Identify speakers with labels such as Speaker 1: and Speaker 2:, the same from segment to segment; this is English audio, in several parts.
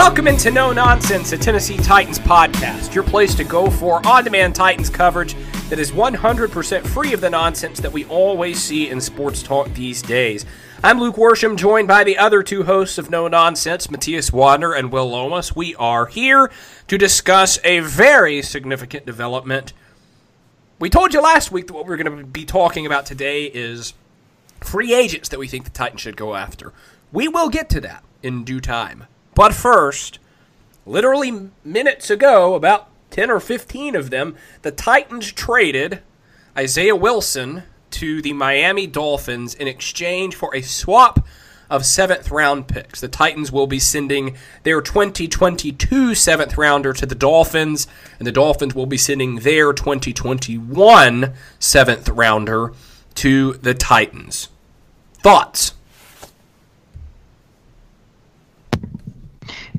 Speaker 1: Welcome into No Nonsense, a Tennessee Titans podcast, your place to go for on demand Titans coverage that is 100% free of the nonsense that we always see in sports talk these days. I'm Luke Worsham, joined by the other two hosts of No Nonsense, Matthias Wadner and Will Lomas. We are here to discuss a very significant development. We told you last week that what we're going to be talking about today is free agents that we think the Titans should go after. We will get to that in due time. But first, literally minutes ago, about 10 or 15 of them, the Titans traded Isaiah Wilson to the Miami Dolphins in exchange for a swap of seventh round picks. The Titans will be sending their 2022 seventh rounder to the Dolphins, and the Dolphins will be sending their 2021 seventh rounder to the Titans. Thoughts?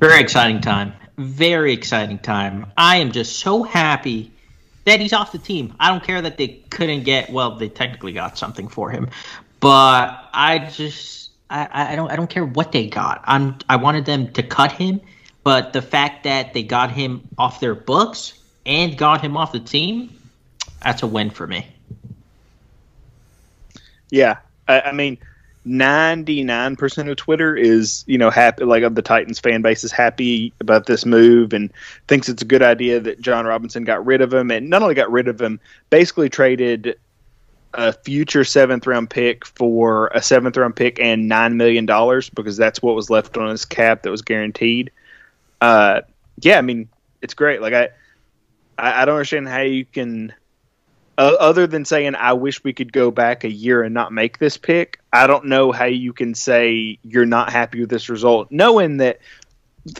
Speaker 2: Very exciting time. Very exciting time. I am just so happy that he's off the team. I don't care that they couldn't get well, they technically got something for him. But I just I, I don't I don't care what they got. I'm I wanted them to cut him, but the fact that they got him off their books and got him off the team, that's a win for me.
Speaker 3: Yeah. I, I mean 99% of Twitter is, you know, happy, like of the Titans fan base is happy about this move and thinks it's a good idea that Jon Robinson got rid of him and not only got rid of him, basically traded a future seventh round pick for a seventh round pick and $9 million because that's what was left on his cap that was guaranteed. Uh, yeah, I mean, it's great. Like, I, I, I don't understand how you can uh, other than saying I wish we could go back a year and not make this pick, I don't know how you can say you're not happy with this result, knowing that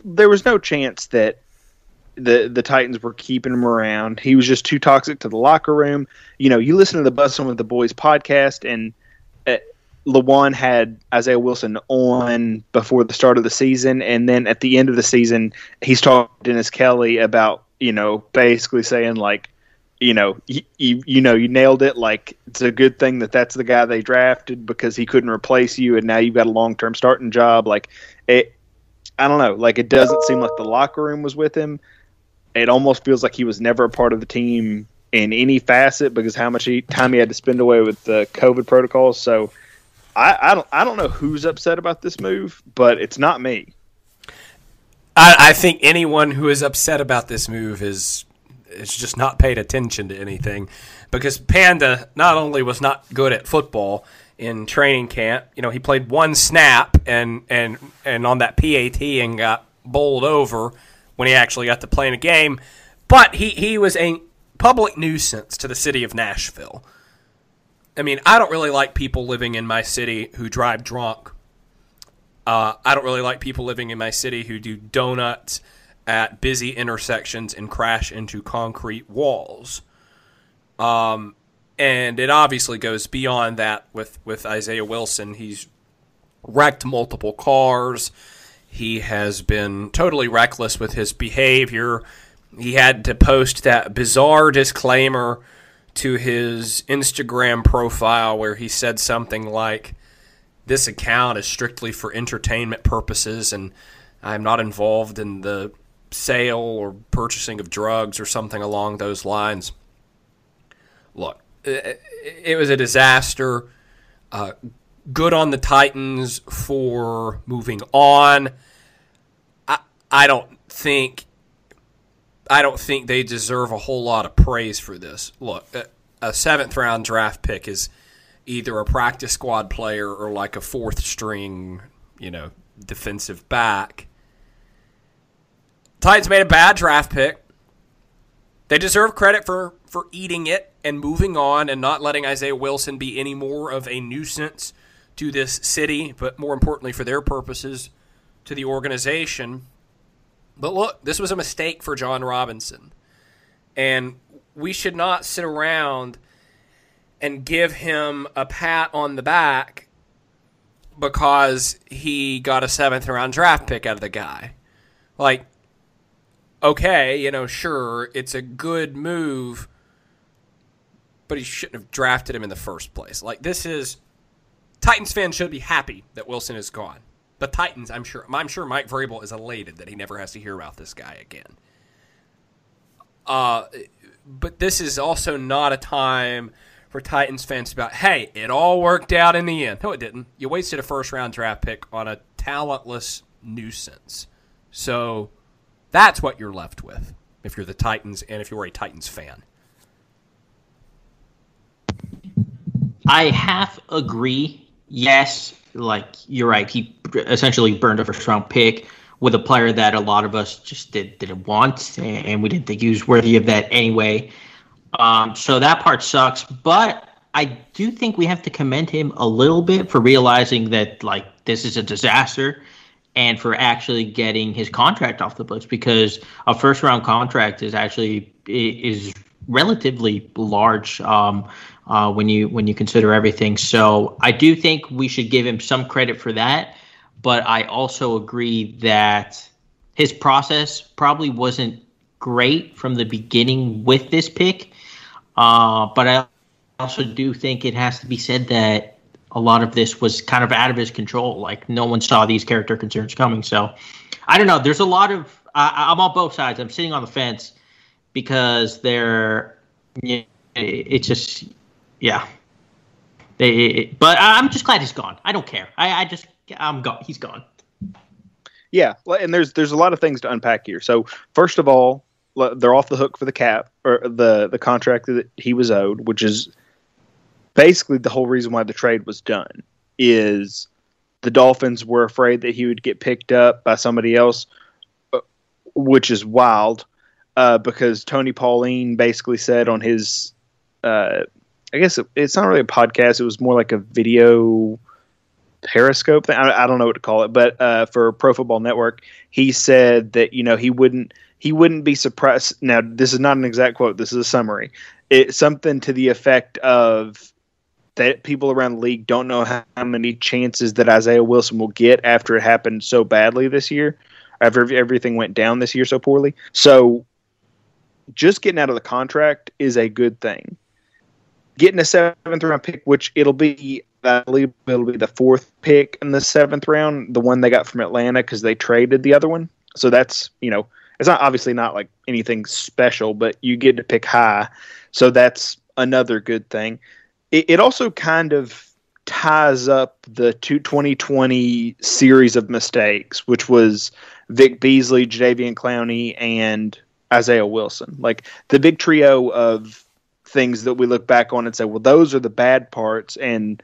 Speaker 3: there was no chance that the the Titans were keeping him around. He was just too toxic to the locker room. You know, you listen to the Bussin' with the Boys podcast, and uh, Lewan had Isaiah Wilson on before the start of the season, and then at the end of the season, he's talking to Dennis Kelly about you know basically saying like you know, you, you, know, you nailed it. Like it's a good thing that that's the guy they drafted because he couldn't replace you, and now you've got a long term starting job. Like it, I don't know. Like it doesn't seem like the locker room was with him. It almost feels like he was never a part of the team in any facet because how much he, time he had to spend away with the COVID protocols. So I, I don't I don't know who's upset about this move, but it's not me.
Speaker 1: I, I think anyone who is upset about this move is is just not paid attention to anything because Panda not only was not good at football in training camp, you know, he played one snap and and and on that PAT and got bowled over when he actually got to play in a game, but he he was a public nuisance to the city of Nashville. I mean, I don't really like people living in my city who drive drunk. Uh, I don't really like people living in my city who do donuts at busy intersections and crash into concrete walls. Um, and it obviously goes beyond that with, with Isaiah Wilson. He's wrecked multiple cars. He has been totally reckless with his behavior. He had to post that bizarre disclaimer to his Instagram profile where he said something like, This account is strictly for entertainment purposes and I'm not involved in the sale or purchasing of drugs or something along those lines. Look, it, was a disaster. Uh, good on the Titans for moving on. I I don't think I don't think they deserve a whole lot of praise for this. Look, a seventh round draft pick is either a practice squad player or like a fourth string, you know, defensive back. Titans made a bad draft pick. They deserve credit for for eating it and moving on and not letting Isaiah Wilson be any more of a nuisance to this city, but more importantly for their purposes to the organization. But look, this was a mistake for Jon Robinson. And we should not sit around and give him a pat on the back because he got a seventh round draft pick out of the guy. Like, okay, you know, sure, it's a good move, but he shouldn't have drafted him in the first place. Like, this is Titans fans should be happy that Wilson is gone. The Titans, I'm sure, I'm sure Mike Vrabel is elated that he never has to hear about this guy again. Uh, but this is also not a time for Titans fans to about, hey, it all worked out in the end. No, it didn't. You wasted a first round draft pick on a talentless nuisance. So that's what you're left with if you're the Titans and if you're a Titans fan.
Speaker 2: I half agree. Yes, like you're right. He essentially burned a first round pick with a player that a lot of us just did, didn't want, and we didn't think he was worthy of that anyway. Um, so that part sucks, but I do think we have to commend him a little bit for realizing that like this is a disaster and for actually getting his contract off the books because a first round contract is actually is relatively large um, uh, when you when you consider everything. So I do think we should give him some credit for that, but I also agree that his process probably wasn't great from the beginning with this pick. Uh, but I also do think it has to be said that a lot of this was kind of out of his control. Like no one saw these character concerns coming. So I don't know. There's a lot of I, am on both sides. I'm sitting on the fence because they're. It's just yeah. They, but I'm just glad he's gone. I don't care. I, I just I'm gone. He's gone.
Speaker 3: Yeah, and there's there's a lot of things to unpack here. So first of all, they're off the hook for the cap or the the contract that he was owed, which is basically the whole reason why the trade was done. Is the Dolphins were afraid that he would get picked up by somebody else, uh, which is wild, uh, because Tony Pauline basically said on his, uh, I guess it, it's not really a podcast; it was more like a video Periscope thing. I, I don't know what to call it, but uh, for Pro Football Network, he said that you know he wouldn't he wouldn't be surprised. Now, this is not an exact quote. This is a summary. It's something to the effect of that people around the league don't know how, many chances that Isaiah Wilson will get after it happened so badly this year, after everything went down this year so poorly. So, just getting out of the contract is a good thing. Getting a seventh round pick, which it'll be, I believe it'll be the fourth pick in the seventh round, the one they got from Atlanta because they traded the other one. So that's you know it's not obviously not like anything special, but you get to pick high, so that's another good thing. It, it also kind of ties up the 2020 series of mistakes, which was Vic Beasley, Jadeveon Clowney, and Isaiah Wilson. Like the big trio of things that we look back on and say, well, those are the bad parts, and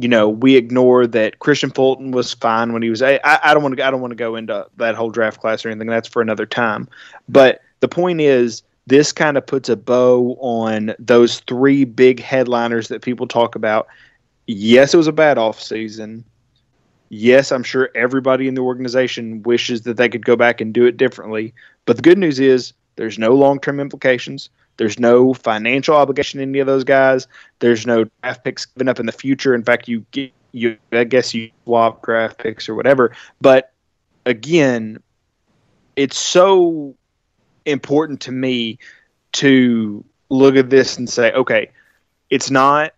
Speaker 3: you know, we ignore that Kristian Fulton was fine when he was. I, I don't want to. I don't want to go into that whole draft class or anything. That's for another time. But the point is, this kind of puts a bow on those three big headliners that people talk about. Yes, it was a bad off season. Yes, I'm sure everybody in the organization wishes that they could go back and do it differently. But the good news is there's no long term implications. There's no financial obligation to any of those guys. There's no draft picks given up in the future. In fact, you get you I guess you swap draft picks or whatever. But again, it's so important to me to look at this and say, okay, it's not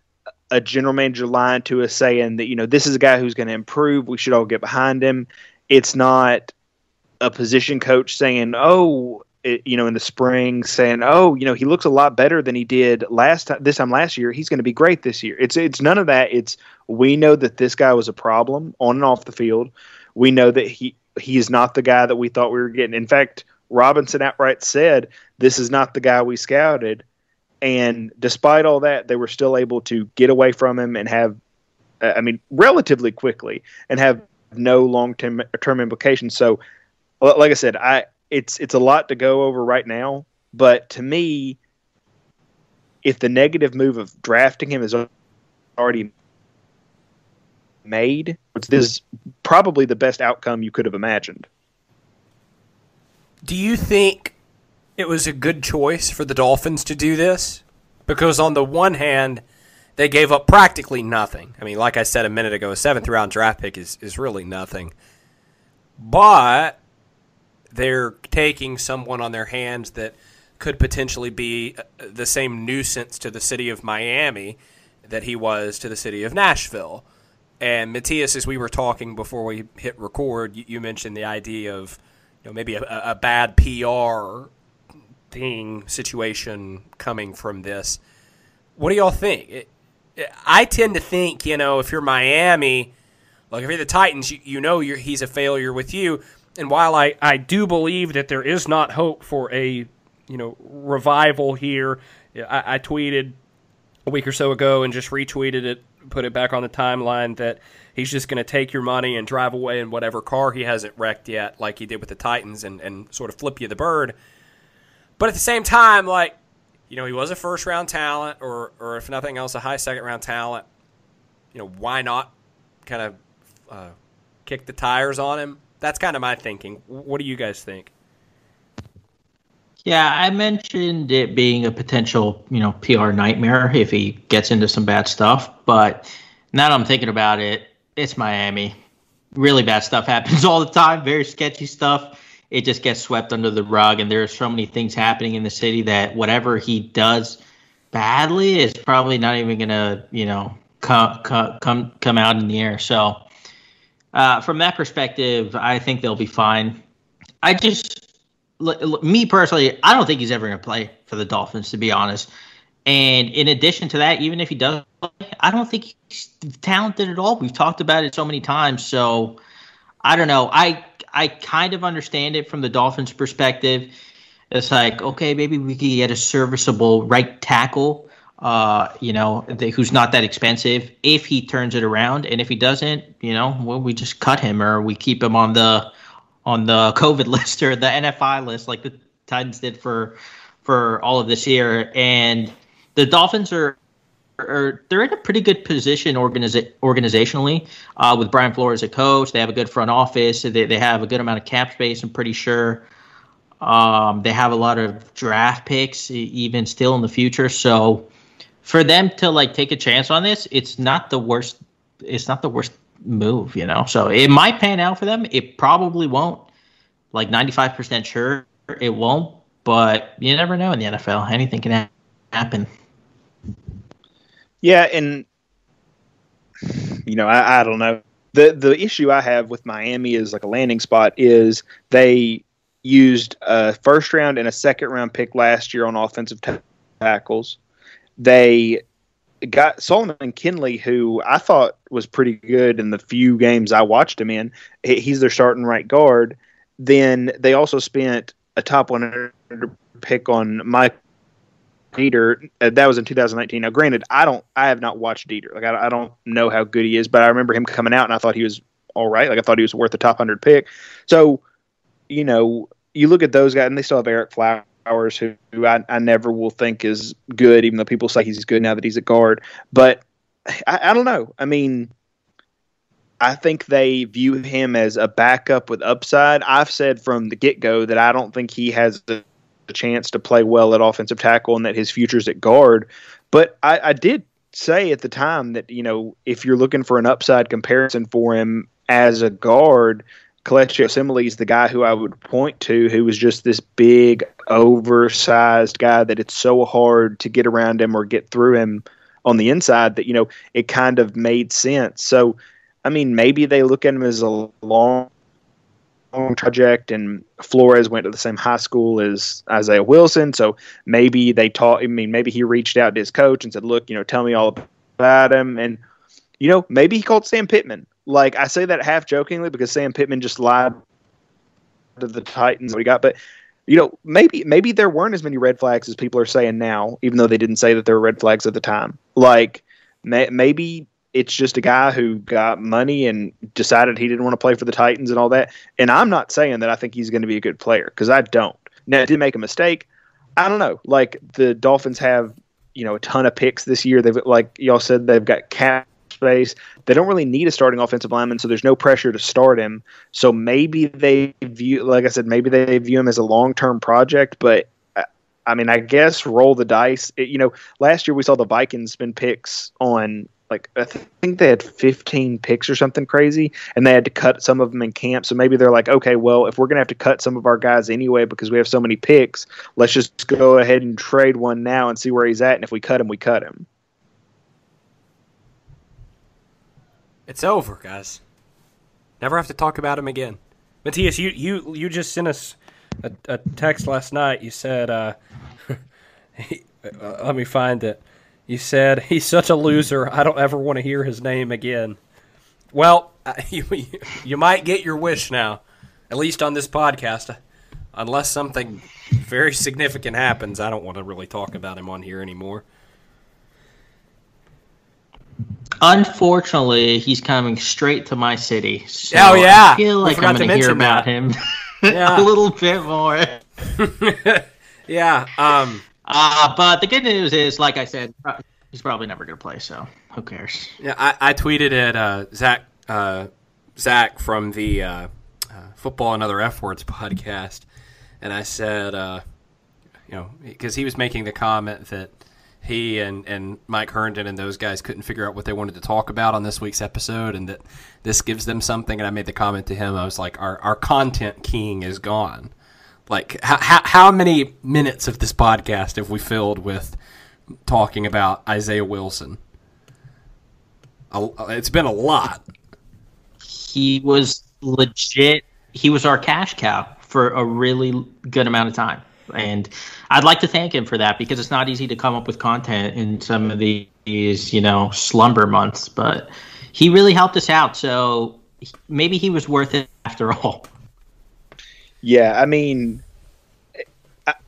Speaker 3: a general manager lying to us saying that, you know, this is a guy who's going to improve. We should all get behind him. It's not a position coach saying, oh, it, you know, in the spring, saying, "Oh, you know, he looks a lot better than he did last time. This time last year, he's going to be great this year." It's it's none of that. It's we know that this guy was a problem on and off the field. We know that he he is not the guy that we thought we were getting. In fact, Robinson outright said, "This is not the guy we scouted." And despite all that, they were still able to get away from him and have, uh, I mean, relatively quickly and have no long term term implications. So, like I said, I it's it's a lot to go over right now. But to me, if the negative move of drafting him is already made, this is probably the best outcome you could have imagined.
Speaker 1: Do you think it was a good choice for the Dolphins to do this? Because on the one hand, they gave up practically nothing. I mean, like I said a minute ago, a seventh round draft pick is, is really nothing. But they're taking someone on their hands that could potentially be uh, the same nuisance to the city of Miami that he was to the city of Nashville. And Matthias, as we were talking before we hit record, you, you mentioned the idea of you know maybe a, a bad PR thing situation coming from this. What do y'all think? It, it, I tend to think, you know, if you're Miami, like if you're the Titans, you, you know he's a failure with you. And while I, I do believe that there is not hope for a you know revival here, I, I tweeted a week or so ago and just retweeted it, put it back on the timeline that he's just going to take your money and drive away in whatever car he hasn't wrecked yet, like he did with the Titans, and, and sort of flip you the bird. But at the same time, like, you know, he was a first round talent, or, or if nothing else, a high second round talent. You know, why not kind of uh, kick the tires on him? That's kind of my thinking. What do you guys think?
Speaker 2: Yeah, I mentioned it being a potential, you know, PR nightmare if he gets into some bad stuff. But now that I'm thinking about it, it's Miami. Really bad stuff happens all the time. Very sketchy stuff. It just gets swept under the rug, and there's so many things happening in the city that whatever he does badly is probably not even gonna, you know, come come come out in the air. So, uh, from that perspective, I think they'll be fine. I just me personally, I don't think he's ever going to play for the Dolphins, to be honest. And in addition to that, even if he does, I don't think he's talented at all. We've talked about it so many times. So I don't know. I I kind of understand it from the Dolphins' perspective. It's like, okay, maybe we could get a serviceable right tackle, uh, you know, who's not that expensive if he turns it around. And if he doesn't, you know, well, we just cut him or we keep him on the on the COVID list or the NFI list, like the Titans did for for all of this year. And the Dolphins are are they're in a pretty good position organiza- organizationally uh, with Brian Flores as a coach. They have a good front office. They they have a good amount of cap space. I'm pretty sure. Um, they have a lot of draft picks even still in the future. So for them to like take a chance on this, it's not the worst. It's not the worst move, you know. So it might pan out for them. It probably won't. Like 95% sure it won't, but you never know in the NFL. Anything can happen.
Speaker 3: Yeah, and you know, I, I don't know. The the issue I have with Miami is like a landing spot is they used a first round and a second round pick last year on offensive tackles. They got Solomon Kindley, who I thought was pretty good in the few games I watched him in. He's their starting right guard. Then they also spent a top 100 pick on Mike Deiter. Uh, that was in 2019. Now, granted, I don't, I have not watched Deiter. Like, I, I don't know how good he is, but I remember him coming out, and I thought he was all right. Like, I thought he was worth the top 100 pick. So, you know, you look at those guys, and they still have Ereck Flowers who, who I, I, never will think is good, even though people say he's good now that he's a guard. But I, I don't know. I mean, I think they view him as a backup with upside. I've said from the get go that I don't think he has a, a, chance to play well at offensive tackle and that his future's at guard. But I, I did say at the time that, you know, if you're looking for an upside comparison for him as a guard, Kelechi Osemele is the guy who I would point to, who was just this big, oversized guy that it's so hard to get around him or get through him on the inside that you know it kind of made sense. So, I mean, maybe they look at him as a long project, and Flores went to the same high school as Isaiah Wilson. So maybe they taught. I mean, maybe he reached out to his coach and said, "Look, you know, tell me all about him." And you know, maybe he called Sam Pittman. Like I say that half jokingly because Sam Pittman just lied to the Titans we got, but you know, maybe maybe there weren't as many red flags as people are saying now, even though they didn't say that there were red flags at the time. Like may, maybe it's just a guy who got money and decided he didn't want to play for the Titans and all that. And I'm not saying that I think he's going to be a good player because I don't. Now, did make a mistake. I don't know. Like the Dolphins have, you know, a ton of picks this year. They've like y'all said they've got cap space. They don't really need a starting offensive lineman, so there's no pressure to start him. So maybe they view, like I said, maybe they view him as a long term project. But uh, I mean, I guess roll the dice. It, you know, last year we saw the Vikings spend picks on like I think they had 15 picks or something crazy, and they had to cut some of them in camp. So maybe they're like, okay, well, if we're gonna have to cut some of our guys anyway because we have so many picks, let's just go ahead and trade one now and see where he's at. And if we cut him, we cut him.
Speaker 1: It's over, guys. Never have to talk about him again. Matthias, you you you just sent us a, a text last night. You said, uh, uh, let me find it. You said he's such a loser. I don't ever want to hear his name again. Well, you you might get your wish now, at least on this podcast. Unless something very significant happens, I don't want to really talk about him on here anymore.
Speaker 2: Unfortunately, he's coming straight to my city. So
Speaker 1: oh yeah,
Speaker 2: I feel like I'm going to hear about that. him yeah. a little bit more.
Speaker 1: yeah. Um.
Speaker 2: Uh, but the good news is, like I said, he's probably never going to play. So who cares?
Speaker 1: Yeah, I, I tweeted at uh, Zach uh, Zach from the uh, uh Football and Other F Words podcast, and I said, uh, you know, because he was making the comment that he and, and Mike Herndon and those guys couldn't figure out what they wanted to talk about on this week's episode, and that this gives them something. And I made the comment to him. I was like, our, our content king is gone. Like, how, how many minutes of this podcast have we filled with talking about Isaiah Wilson? It's been a lot.
Speaker 2: He was legit. He was our cash cow for a really good amount of time. And I'd like to thank him for that because it's not easy to come up with content in some of these, you know, slumber months. But he really helped us out. So maybe he was worth it after all.
Speaker 3: Yeah, I mean,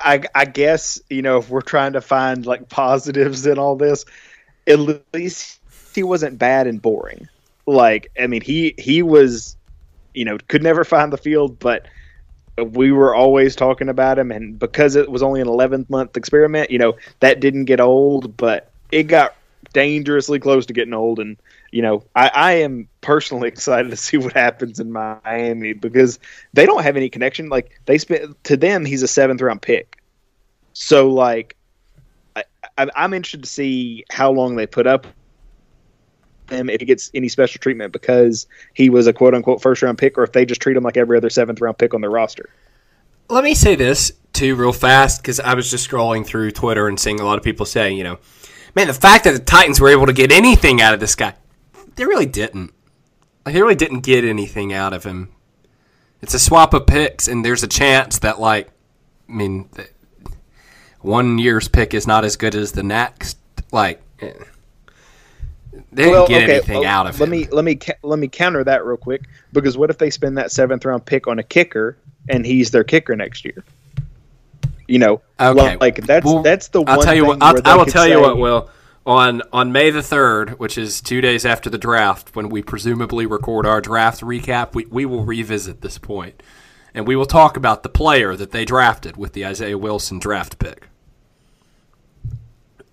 Speaker 3: I, I guess you know if we're trying to find like positives in all this, at least he wasn't bad and boring. Like, I mean, he he was, you know, could never find the field, but we were always talking about him, and because it was only an 11th month experiment, you know, that didn't get old, but it got dangerously close to getting old. And, you know, I, I am personally excited to see what happens in Miami because they don't have any connection. Like, they spent, to them, he's a seventh round pick. So, like, I, I'm interested to see how long they put up him if he gets any special treatment because he was a quote unquote first round pick, or if they just treat him like every other seventh round pick on their roster.
Speaker 1: Let me say this too, real fast, because I was just scrolling through Twitter and seeing a lot of people saying, you know, man, the fact that the Titans were able to get anything out of this guy, they really didn't. Like, they really didn't get anything out of him. It's a swap of picks, and there's a chance that, like, I mean, one year's pick is not as good as the next. Like, eh. They didn't well, get okay, anything well, out of
Speaker 3: let him. me let me let me counter that real quick because what if they spend that seventh round pick on a kicker and he's their kicker next year? You know, okay. like that's well, that's the.
Speaker 1: I'll tell you what. I'll, I will tell say, you what. Will on on May the third, which is two days after the draft, when we presumably record our draft recap, we we will revisit this point, and we will talk about the player that they drafted with the Isaiah Wilson draft pick.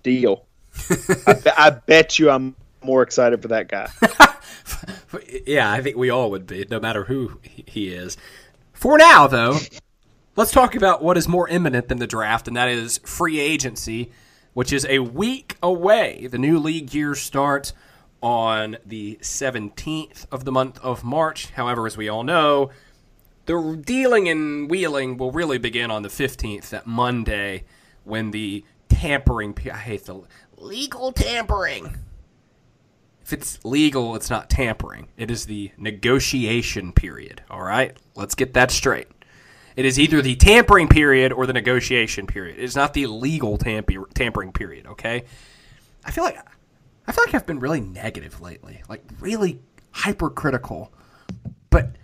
Speaker 3: Deal. I, I bet you I'm more excited for that guy.
Speaker 1: yeah, I think we all would be, no matter who he is. For now, though, let's talk about what is more imminent than the draft, and that is free agency, which is a week away. The new league year starts on the 17th of the month of March. However, as we all know, the dealing and wheeling will really begin on the 15th, that Monday, when the tampering. I hate the legal tampering if it's legal, it's not tampering. It is the negotiation period. All right, let's get that straight. It is either the tampering period or the negotiation period. It is not the legal tamper- tampering period. Okay, I feel like I feel like I've been really negative lately, like really hypercritical. But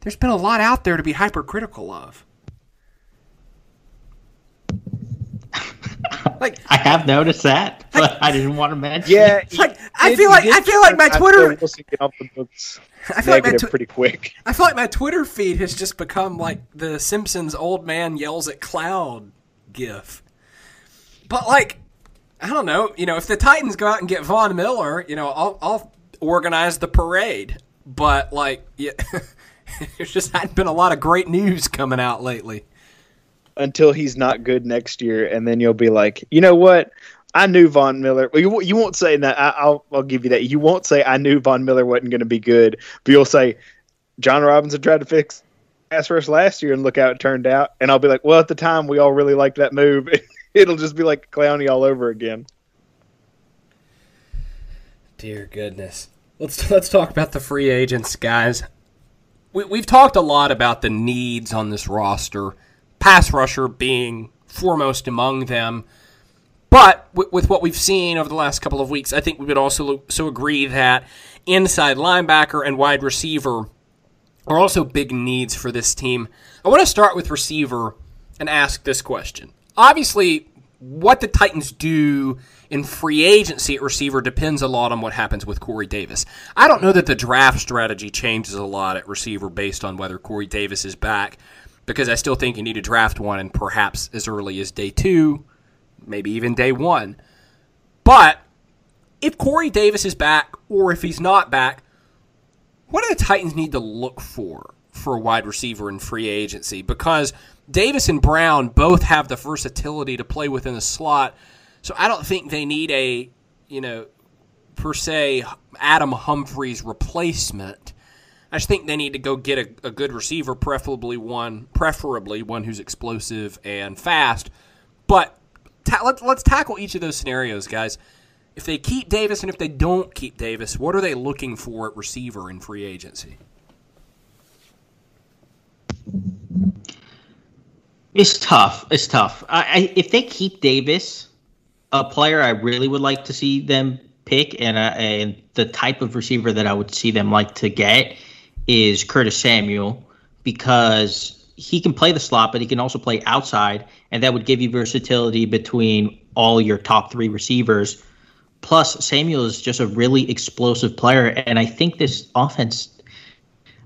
Speaker 1: there's been a lot out there to be hypercritical of.
Speaker 2: like I have noticed that, but I didn't want to mention.
Speaker 3: Yeah,
Speaker 2: it.
Speaker 1: like I feel like I feel like my Twitter. Off the
Speaker 3: books. I feel like my tw- pretty quick.
Speaker 1: I feel like my Twitter feed has just become like the Simpsons old man yells at cloud gif. But like, I don't know. You know, if the Titans go out and get Von Miller, you know, I'll, I'll organize the parade. But like, yeah, there's just hadn't been a lot of great news coming out lately
Speaker 3: until he's not good next year, and then you'll be like, you know what? I knew Von Miller. Well, you, you won't say that. I, will I'll give you that. You won't say I knew Von Miller wasn't going to be good, but you'll say Jon Robinson tried to fix pass rush last year, and look how it turned out. And I'll be like, well, at the time we all really liked that move. It'll just be like Clowney all over again.
Speaker 1: Dear goodness. Let's let's talk about the free agents, guys. We, we've talked a lot about the needs on this roster pass rusher being foremost among them. But with what we've seen over the last couple of weeks, I think we would also so agree that inside linebacker and wide receiver are also big needs for this team. I want to start with receiver and ask this question. Obviously, what the Titans do in free agency at receiver depends a lot on what happens with Corey Davis. I don't know that the draft strategy changes a lot at receiver based on whether Corey Davis is back because I still think you need to draft one and perhaps as early as day two, maybe even day one. But if Corey Davis is back or if he's not back, what do the Titans need to look for for a wide receiver in free agency? Because Davis and Brown both have the versatility to play within the slot. So I don't think they need a, you know, per se Adam Humphries replacement. I just think they need to go get a, a good receiver, preferably one, preferably one who's explosive and fast. But ta- let's let's tackle each of those scenarios, guys. If they keep Davis and if they don't keep Davis, what are they looking for at receiver in free agency?
Speaker 2: It's tough. It's tough. I, I, if they keep Davis, a player I really would like to see them pick, and, uh, and the type of receiver that I would see them like to get is Curtis Samuel because he can play the slot, but he can also play outside, and that would give you versatility between all your top three receivers. Plus, Samuel is just a really explosive player, and I think this offense.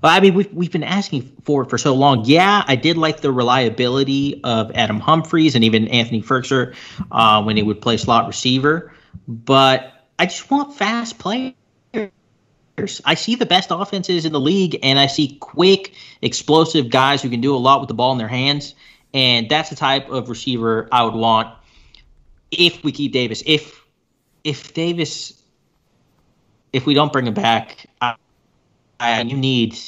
Speaker 2: Well, I mean, we've we've been asking for it for so long. Yeah, I did like the reliability of Adam Humphries and even Anthony Firkser uh, when he would play slot receiver, but I just want fast players. I see the best offenses in the league, and I see quick, explosive guys who can do a lot with the ball in their hands. And that's the type of receiver I would want if we keep Davis. If if Davis, if we don't bring him back, I, I, you need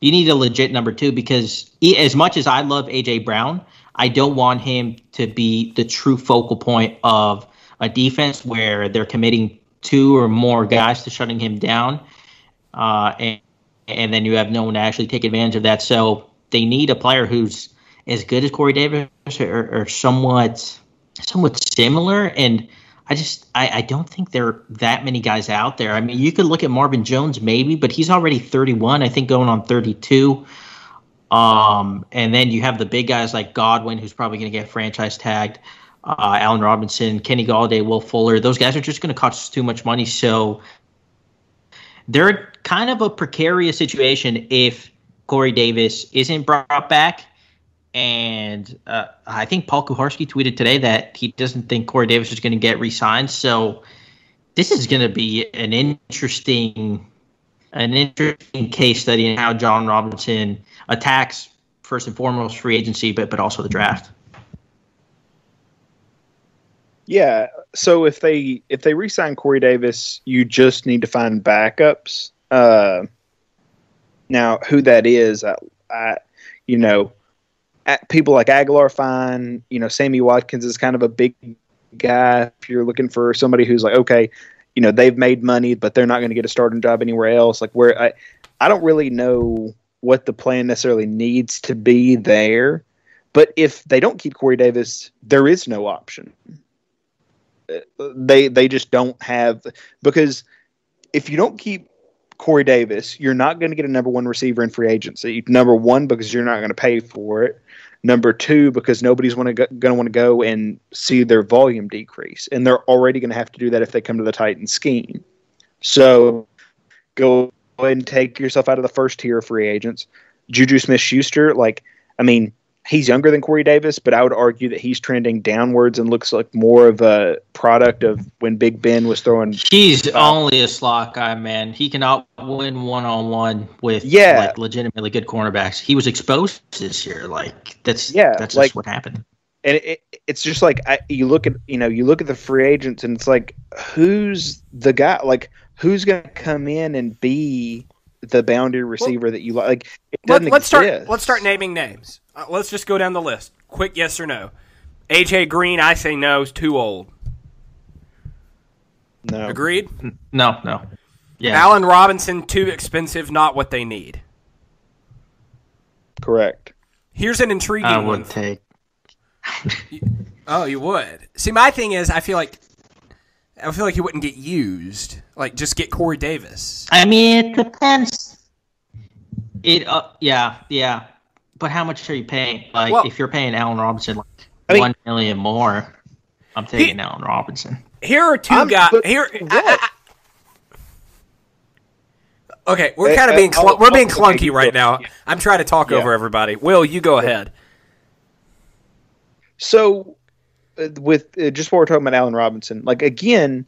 Speaker 2: you need a legit number two because he, as much as I love AJ Brown, I don't want him to be the true focal point of a defense where they're committing two or more guys to shutting him down uh, and and then you have no one to actually take advantage of that. So they need a player who's as good as Corey Davis or, or somewhat somewhat similar. And I just I, I don't think there are that many guys out there. I mean, you could look at Marvin Jones maybe, but he's already 31. I think going on 32. Um, and then you have the big guys like Godwin, who's probably going to get franchise tagged. Uh, Allen Robinson, Kenny Golladay, Will Fuller. Those guys are just going to cost too much money. So they're kind of a precarious situation if Corey Davis isn't brought back. And uh, I think Paul Kuharsky tweeted today that he doesn't think Corey Davis is going to get re-signed. So this is going to be an interesting, an interesting case study in how Jon Robinson attacks first and foremost free agency, but but also the draft.
Speaker 3: Yeah. So if they if they re-sign Corey Davis, you just need to find backups. Uh, now, who that is, I, I you know, people like Agholor, fine. You know, Sammy Watkins is kind of a big guy. If you're looking for somebody who's like, okay, you know they've made money, but they're not going to get a starting job anywhere else. Like where I, I don't really know what the plan necessarily needs to be there. But if they don't keep Corey Davis, there is no option. They they just don't have because if you don't keep Corey Davis, you're not going to get a number one receiver in free agency. Number one, because you're not going to pay for it. Number two, because nobody's going to want to go and see their volume decrease, and they're already going to have to do that if they come to the Titans scheme. So, go ahead and take yourself out of the first tier of free agents. Juju Smith Schuster, like, I mean, he's younger than Corey Davis, but I would argue that he's trending downwards and looks like more of a product of when Big Ben was throwing.
Speaker 2: He's uh, only a slot guy, man. He cannot win one on one with
Speaker 3: yeah.
Speaker 2: like legitimately good cornerbacks. He was exposed this year. Like that's yeah, that's like, what happened.
Speaker 3: And it, it, it's just like I, you look at you know you look at the free agents and it's like who's the guy like who's going to come in and be the boundary receiver well, that you like. It doesn't let,
Speaker 1: us
Speaker 3: start.
Speaker 1: Let's start naming names. Uh, let's just go down the list. Quick, yes or no. AJ Green, I say no. Is too old.
Speaker 3: No.
Speaker 1: Agreed.
Speaker 2: No, no.
Speaker 1: Yeah. Allen Robinson, too expensive. Not what they need.
Speaker 3: Correct.
Speaker 1: Here's an intriguing
Speaker 2: I would
Speaker 1: one.
Speaker 2: take.
Speaker 1: oh, you would. See, my thing is, I feel like I feel like he wouldn't get used. Like, just get Corey Davis.
Speaker 2: I mean, it depends. It, uh, yeah, yeah. But how much are you paying? Like, well, if you're paying Allen Robinson like I mean, one million more, I'm taking he, Allen Robinson.
Speaker 1: Here are 2 guys. Here, I, I, okay, we're kind of being cl- we're being clunky right now. I'm trying to talk yeah. over everybody. Will you go ahead?
Speaker 3: So with uh, just what we're talking about Allen Robinson, like again,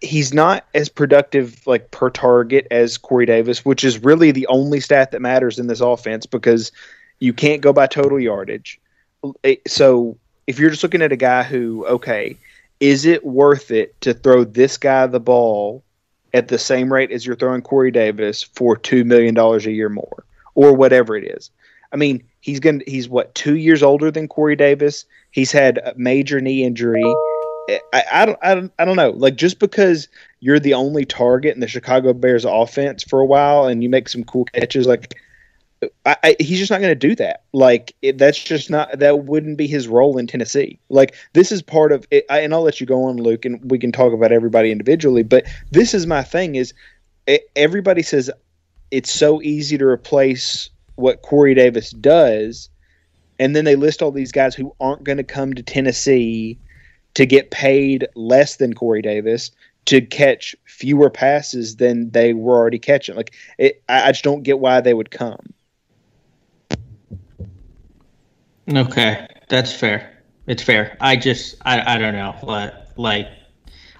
Speaker 3: he's not as productive like per target as Corey Davis, which is really the only stat that matters in this offense because you can't go by total yardage. So if you're just looking at a guy who, okay, is it worth it to throw this guy the ball at the same rate as you're throwing Corey Davis for two million dollars a year more, or whatever it is? I mean, he's going to he's what two years older than Corey Davis. He's had a major knee injury. I, I, don't, I don't I don't know. Like just because you're the only target in the Chicago Bears offense for a while and you make some cool catches, like I, I, he's just not going to do that. Like it, that's just not that wouldn't be his role in Tennessee. Like this is part of it, I, and I'll let you go on, Luke, and we can talk about everybody individually. But this is my thing: is it, everybody says it's so easy to replace what Corey Davis does, and then they list all these guys who aren't going to come to Tennessee to get paid less than Corey Davis to catch fewer passes than they were already catching. Like it, I just don't get why they would come.
Speaker 2: Okay, that's fair. It's fair. I just I I don't know. Like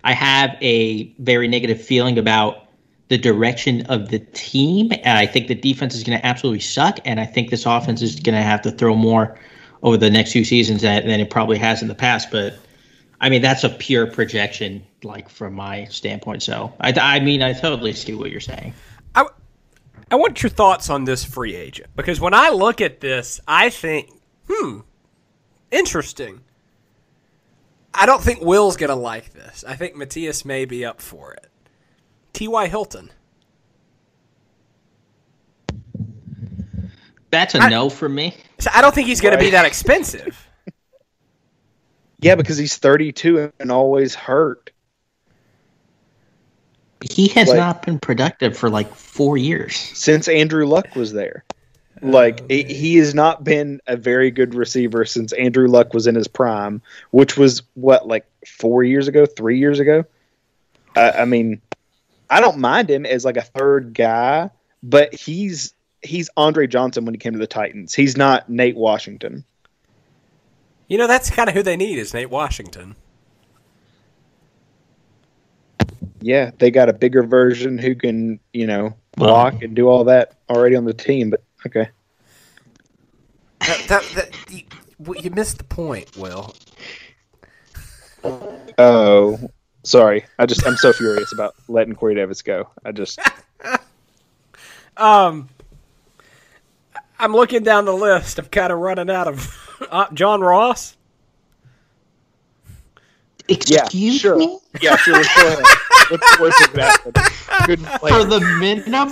Speaker 2: I have a very negative feeling about the direction of the team. And I think the defense is going to absolutely suck. And I think this offense is going to have to throw more over the next few seasons than, than it probably has in the past. But I mean, that's a pure projection, like from my standpoint. So I, I mean, I totally see what you're saying.
Speaker 1: I, I want your thoughts on this free agent because when I look at this, I think, hmm, interesting. I don't think Will's going to like this. I think Matthias may be up for it. T.Y. Hilton.
Speaker 2: That's a I, no for me.
Speaker 1: So I don't think he's going right. to be that expensive.
Speaker 3: yeah, because he's 32 and always hurt.
Speaker 2: He has like, not been productive for like four years
Speaker 3: since Andrew Luck was there. Like oh, he has not been a very good receiver since Andrew Luck was in his prime, which was what like four years ago, three years ago. I mean, I don't mind him as like a third guy, but he's he's Andre Johnson when he came to the Titans. He's not Nate Washington.
Speaker 1: You know, that's kind of who they need is Nate Washington.
Speaker 3: Yeah, they got a bigger version who can, you know, block and do all that already on the team. But okay,
Speaker 1: that, that, that you, you missed the point, Will.
Speaker 3: Oh, Sorry, I just I'm so furious about letting Corey Davis go. I just
Speaker 1: um, I'm looking down the list. I'm kind of running out of uh, John Ross.
Speaker 2: Excuse
Speaker 3: yeah, sure.
Speaker 2: me.
Speaker 3: Yeah, sure. What's the worst that could happen? Good
Speaker 2: For the minimum?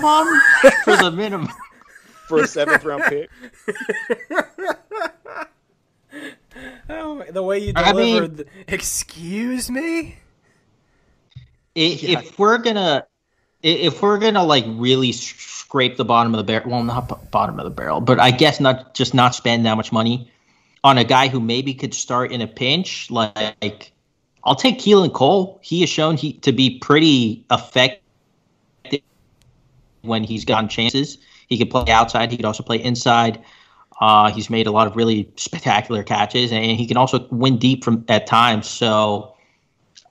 Speaker 2: For the minimum.
Speaker 3: for a seventh round pick.
Speaker 1: Oh, the way you
Speaker 2: I mean-
Speaker 1: delivered. the- excuse me.
Speaker 2: If, if we're gonna, if we're gonna like really scrape the bottom of the barrel, well, not b- bottom of the barrel, but I guess not just not spend that much money on a guy who maybe could start in a pinch. Like, I'll take Keelan Cole. He has shown he to be pretty effective when he's gotten chances. He could play outside. He could also play inside. Uh, he's made a lot of really spectacular catches, and he can also win deep from at times. So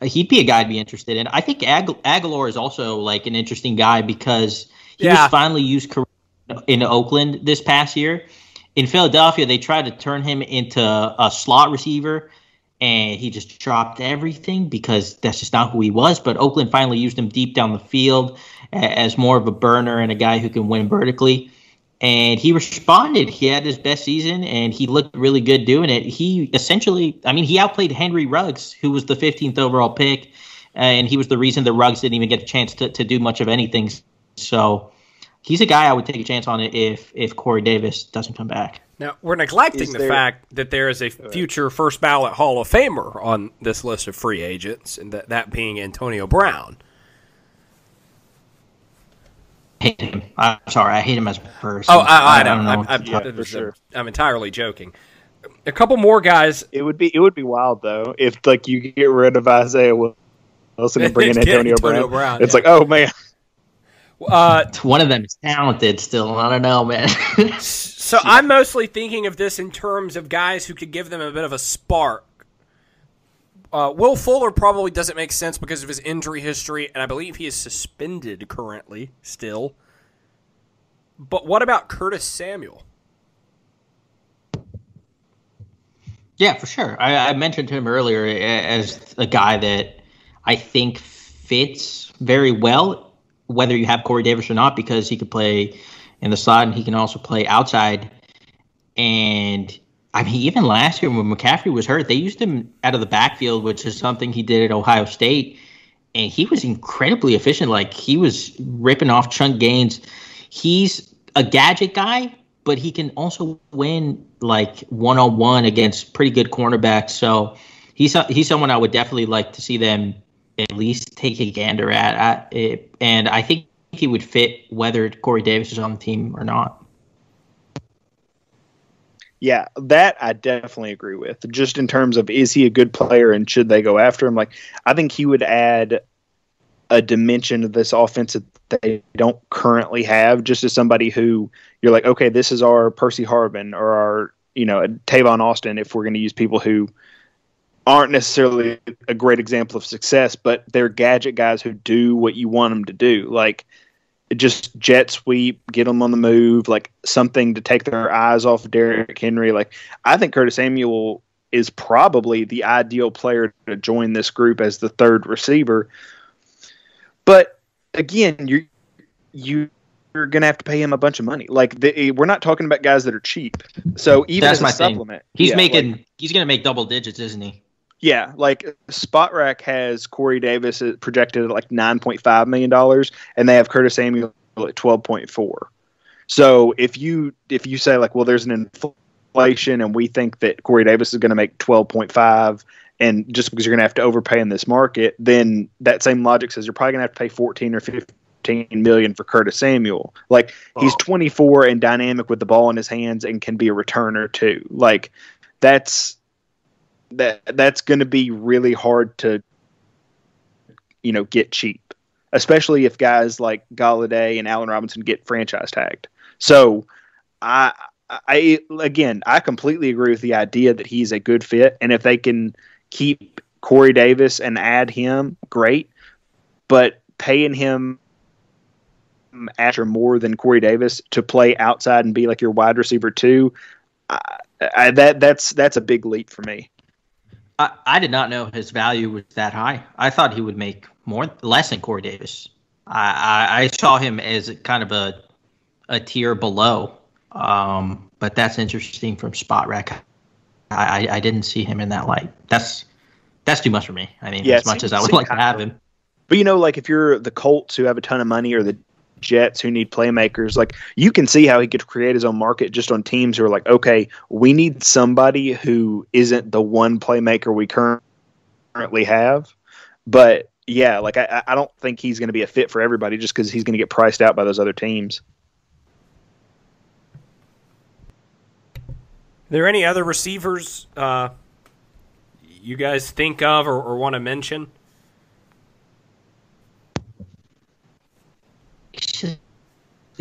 Speaker 2: he'd be a guy I'd be interested in. I think Ag- Agholor is also like an interesting guy because he
Speaker 1: Yeah.
Speaker 2: was finally used in Oakland this past year. In Philadelphia, they tried to turn him into a slot receiver, and he just dropped everything because that's just not who he was. But Oakland finally used him deep down the field as more of a burner and a guy who can win vertically. And he responded. He had his best season, and he looked really good doing it. He essentially, I mean, he outplayed Henry Ruggs, who was the 15th overall pick, and he was the reason the Ruggs didn't even get a chance to, to do much of anything. So he's a guy I would take a chance on it if if Corey Davis doesn't come back.
Speaker 1: Now we're neglecting
Speaker 3: Is
Speaker 1: the
Speaker 3: there-
Speaker 1: fact that there is a future first ballot Hall of Famer on this list of free agents, and that that being Antonio Brown.
Speaker 2: Hate him. I'm sorry, I hate him as a person.
Speaker 1: Oh, I, I, know.
Speaker 2: don't
Speaker 1: I'm, I'm,
Speaker 3: Yeah, for
Speaker 1: uh,
Speaker 3: sure.
Speaker 1: I'm entirely joking. A couple more guys.
Speaker 3: It would be it would be wild though if like you get rid of Isaiah Wilson and bring in Antonio,
Speaker 1: Antonio
Speaker 3: Brown.
Speaker 1: Brown,
Speaker 3: It's
Speaker 1: yeah.
Speaker 3: like oh man,
Speaker 1: Uh,
Speaker 2: One of them is talented still. I don't know, man.
Speaker 1: so I'm mostly thinking of this in terms of guys who could give them a bit of a spark. Uh, Will Fuller probably doesn't make sense because of his injury history, and I believe he is suspended currently still. But what about Curtis Samuel?
Speaker 2: Yeah, for sure. I, I mentioned him earlier as a guy that I think fits very well, whether you have Corey Davis or not, because he could play in the slot and he can also play outside. And I mean, even last year when McCaffrey was hurt, they used him out of the backfield, which is something he did at Ohio State. And he was incredibly efficient. Like he was ripping off chunk gains. He's a gadget guy, but he can also win like one on one against pretty good cornerbacks. So he's he's someone I would definitely like to see them at least take a gander at. at it. And I think he would fit whether Corey Davis is on the team or not.
Speaker 3: Yeah, that I definitely agree with. Just in terms of is he a good player and should they go after him? Like I think he would add a dimension to this offense that they don't currently have. Just as somebody who you're like, okay, this is our Percy Harvin or our you know Tavon Austin. If we're going to use people who aren't necessarily a great example of success, but they're gadget guys who do what you want them to do. Like just jet sweep, get them on the move, like something to take their eyes off of Derrick Henry. Like I think Curtis Samuel is probably the ideal player to join this group as the third receiver. But again, you you you're gonna have to pay him a bunch of money. Like the, eh, we're not talking about guys that are cheap. So even
Speaker 2: That's
Speaker 3: as a
Speaker 2: my thing.
Speaker 3: supplement,
Speaker 2: He's
Speaker 3: yeah,
Speaker 2: making
Speaker 3: like-
Speaker 2: he's gonna make double digits, isn't he?
Speaker 3: Yeah, like Spotrac has Corey Davis uh, projected at like nine point five million dollars, and they have Curtis Samuel at twelve point four. So if you if you say like, well, there's an inflation, and we think that Corey Davis is going to make twelve point five, and just because you're going to have to overpay in this market, then that same logic says you're probably going to have to pay fourteen or fifteen million for Curtis Samuel. Like he's 24 and dynamic with the ball in his hands and can be a returner too. Like that's that that's going to be really hard to you know get cheap, especially if guys like Golladay and Allen Robinson get franchise tagged. So I I again I completely agree with the idea that he's a good fit, and if they can keep Corey Davis and add him, great. But paying him after more than Corey Davis to play outside and be like your wide receiver too, I, I, that that's that's a big leap for me.
Speaker 2: I, I did not know his value was that high. I thought he would make more less than Corey Davis. I, I, I saw him as kind of a a tier below. Um, but that's interesting from Spotrac. I, I, I didn't see him in that light. That's that's too much for me. I mean,
Speaker 3: Yeah,
Speaker 2: as much as I would like to have him.
Speaker 3: But you know, like if you're the Colts who have a ton of money or the Jets who need playmakers, like you can see how he could create his own market just on teams who are like, okay, we need somebody who isn't the one playmaker we currently have. But yeah, like I, I don't think he's going to be a fit for everybody just because he's going to get priced out by those other teams.
Speaker 1: Are there any other receivers uh, you guys think of or, or want to mention?
Speaker 2: It's just,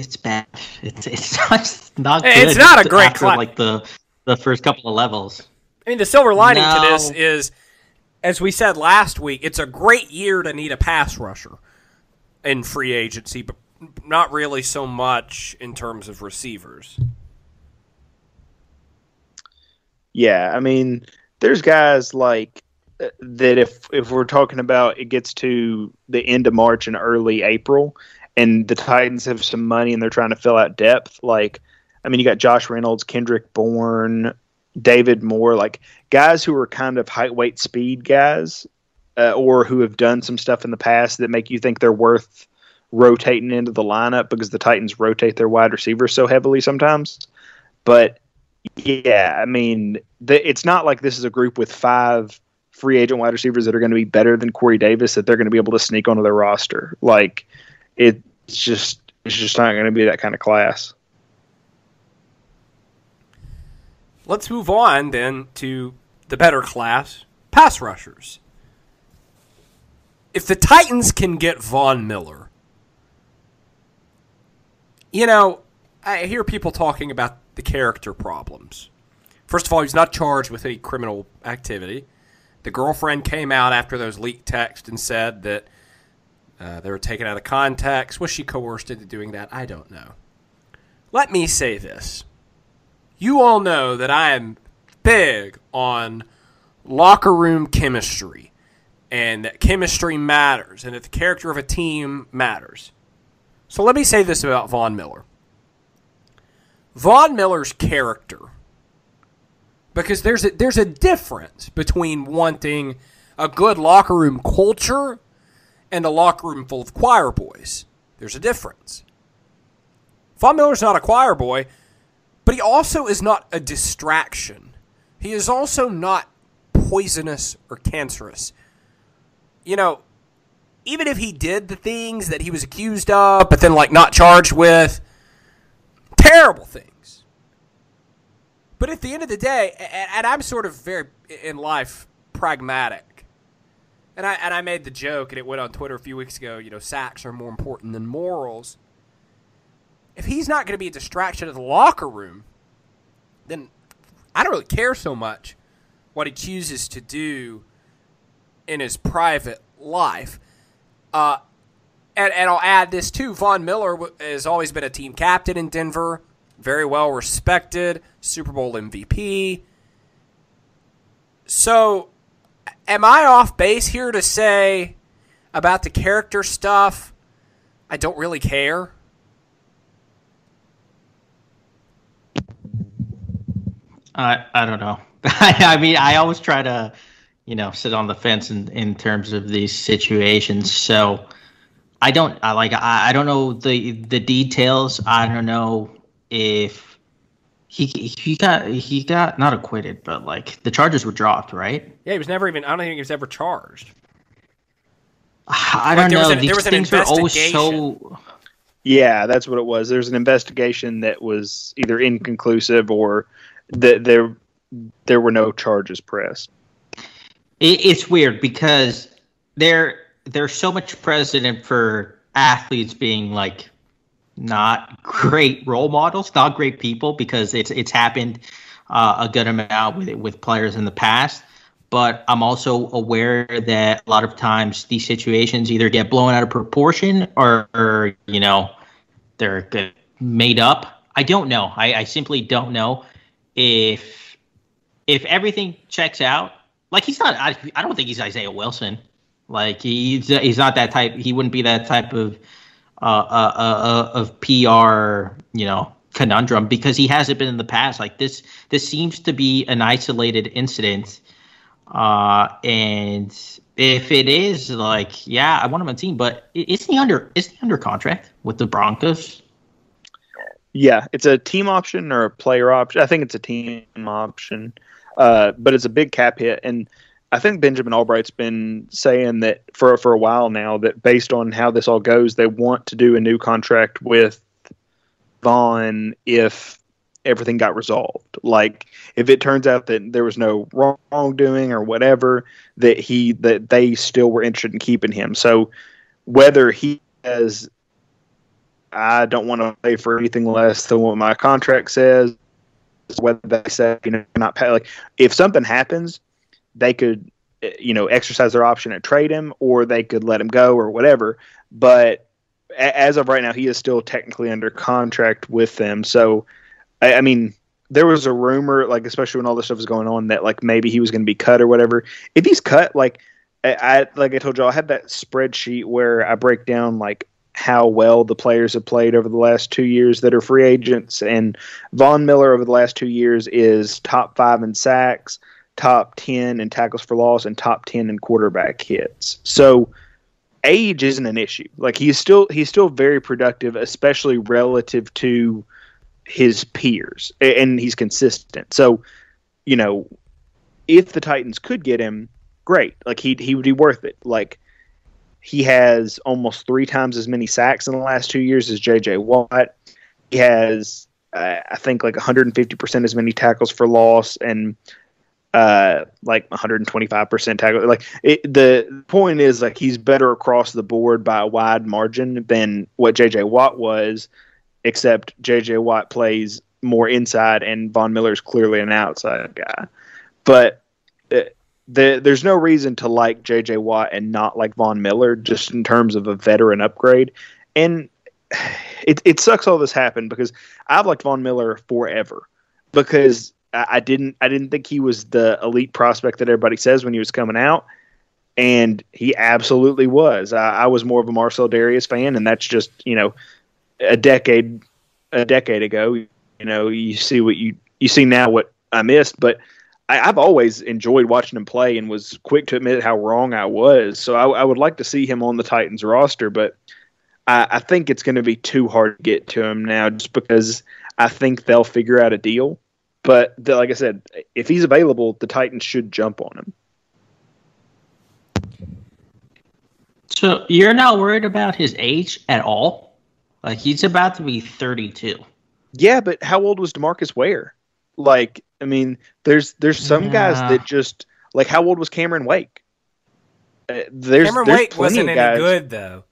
Speaker 2: it's bad. It's it's not, not good.
Speaker 1: It's not a great
Speaker 2: after,
Speaker 1: cla-
Speaker 2: like the the first couple of levels.
Speaker 1: I mean, the silver lining to this is, as we said last week, it's a great year to need a pass rusher in free agency, but not really so much in terms of receivers.
Speaker 3: Yeah, I mean, there's guys like uh, that. If if we're talking about it gets to the end of March and early April, and the Titans have some money and they're trying to fill out depth, like I mean, you got Josh Reynolds, Kendrick Bourne, David Moore, like guys who are kind of height, weight, speed guys, uh, or who have done some stuff in the past that make you think they're worth rotating into the lineup because the Titans rotate their wide receivers so heavily sometimes. But yeah, I mean, the, it's not like this is a group with five free agent wide receivers that are going to be better than Corey Davis that they're going to be able to sneak onto their roster. Like, it's just it's just not going to be that kind of class.
Speaker 1: Let's move on then to the better class pass rushers. If the Titans can get Von Miller, you know, I hear people talking about the character problems. First of all, he's not charged with any criminal activity. The girlfriend came out after those leaked texts and said that uh, they were taken out of context. Was she coerced into doing that? I don't know. Let me say this. You all know that I am big on locker room chemistry and that chemistry matters and that the character of a team matters. So let me say this about Von Miller. Von Miller's character because there's a, there's a difference between wanting a good locker room culture and a locker room full of choir boys. There's a difference. Von Miller's not a choir boy, but he also is not a distraction. He is also not poisonous or cancerous. You know, even if he did the things that he was accused of, but then like not charged with, terrible things. But at the end of the day, and I'm sort of very in life pragmatic. And I and I made the joke and it went on Twitter a few weeks ago, you know, sacks are more important than morals. If he's not going to be a distraction to the locker room, then I don't really care so much what he chooses to do in his private life. Uh, and, and I'll add this too. Von Miller has always been a team captain in Denver, very well respected, Super Bowl MVP. So, am I off base here to say about the character stuff? I don't really care.
Speaker 2: I I don't know. I mean, I always try to, you know, sit on the fence in in terms of these situations. So I don't. I like. I, I don't know the the details. I don't know if he he got he got not acquitted, but like the charges were dropped, right?
Speaker 1: Yeah, he was never even. I don't think he was ever charged.
Speaker 2: I don't
Speaker 1: there was
Speaker 2: know.
Speaker 1: an- there
Speaker 2: These
Speaker 1: was an
Speaker 2: things are always so.
Speaker 1: investigation.
Speaker 3: Yeah, that's what it was. There's an investigation that was either inconclusive or that there there were no charges pressed.
Speaker 2: It, it's weird because there there's so much precedent for athletes being like not great role models, not great people, because it's it's happened uh, a good amount with with players in the past. But I'm also aware that a lot of times these situations either get blown out of proportion or, or you know they're made up. I don't know. I, I simply don't know if if everything checks out. Like he's not. I, I don't think he's Isaiah Wilson. Like he's he's not that type. He wouldn't be that type of uh, uh, uh, of PR. You know conundrum because he hasn't been in the past. Like this this seems to be an isolated incident, uh, and if it is like, yeah, I want him on team, but isn't he under isn't he under contract with the Broncos?
Speaker 3: Yeah, it's a team option or a player option. I think it's a team option, uh, but it's a big cap hit. And I think Benjamin Albright's been saying that for for a while now that based on how this all goes, they want to do a new contract with Von if everything got resolved. Like if it turns out that there was no wrongdoing or whatever, that he that they still were interested in keeping him. So whether he has I don't want to pay for anything less than what my contract says. Whether they say you know not pay like if something happens, they could eh, you know exercise their option and trade him, or they could let him go or whatever. But as of right now, he is still technically under contract with them. So I, I mean, there was a rumor, like especially when all this stuff was going on, that like maybe he was going to be cut or whatever. If he's cut, like I, I like I told you, I had that spreadsheet where I break down like how well the players have played over the last two years that are free agents. And Von Miller over the last two years is top five in sacks, top 10 in tackles for loss, and top 10 in quarterback hits. So age isn't an issue. Like he's still he's still very productive, especially relative to his peers, and he's consistent. So, you know, if the Titans could get him, great. Like he he would be worth it. Like he has almost three times as many sacks in the last two years as J.J. Watt. He has, uh, I think, like 150% as many tackles for loss and uh, like 125% tackle. Like it, the point is, like he's better across the board by a wide margin than what J.J. Watt was, except J.J. Watt plays more inside and Von Miller is clearly an outside guy. But uh, the, there's no reason to like J.J. Watt and not like Von Miller, just in terms of a veteran upgrade. And it it sucks all this happened because I've liked Von Miller forever because I, didn't I didn't think he was the elite prospect that everybody says when he was coming out, and he absolutely was. I, I was more of a Marcell Dareus fan, and that's just you know a decade a decade ago. You know, you see what you you see now what I missed, but I, have always enjoyed watching him play and was quick to admit how wrong I was. So I, I would like to see him on the Titans roster, but I, I think it's going to be too hard to get to him now, just because I think they'll figure out a deal. But the, like I said, if he's available, the Titans should jump on him.
Speaker 2: So you're not worried about his age at all? Like he's about to be 32.
Speaker 3: Yeah, but how old was DeMarcus Ware? Like, I mean, there's there's some yeah. guys that just like how old was Cameron Wake?
Speaker 1: Uh, there's Cameron there's Wake wasn't any good though.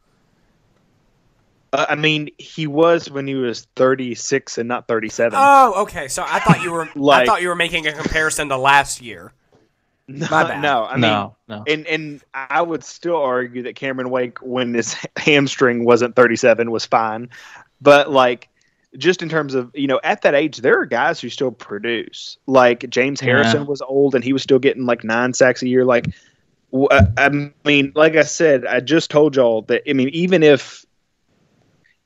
Speaker 3: Uh, I mean, he was when he was 36 and not 37.
Speaker 1: Oh, okay. So I thought you were like, I thought you were making a comparison to last year.
Speaker 3: No, no. I mean, no, no. and and I would still argue that Cameron Wake, when his hamstring wasn't 37, was fine. But like, just in terms of you know at that age there are guys who still produce like james harrison yeah. was old and he was still getting like nine sacks a year like uh, i mean like i said i just told y'all that i mean even if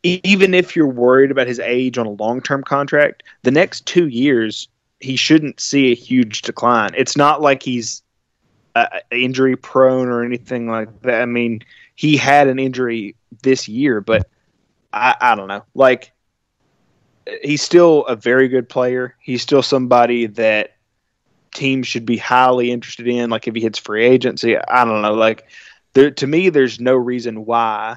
Speaker 3: even if you're worried about his age on a long-term contract the next two years he shouldn't see a huge decline it's not like he's uh, injury prone or anything like that i mean he had an injury this year but I, I don't know like he's still a very good player. He's still somebody that teams should be highly interested in. Like if he hits free agency, I don't know. Like there, to me, there's no reason why,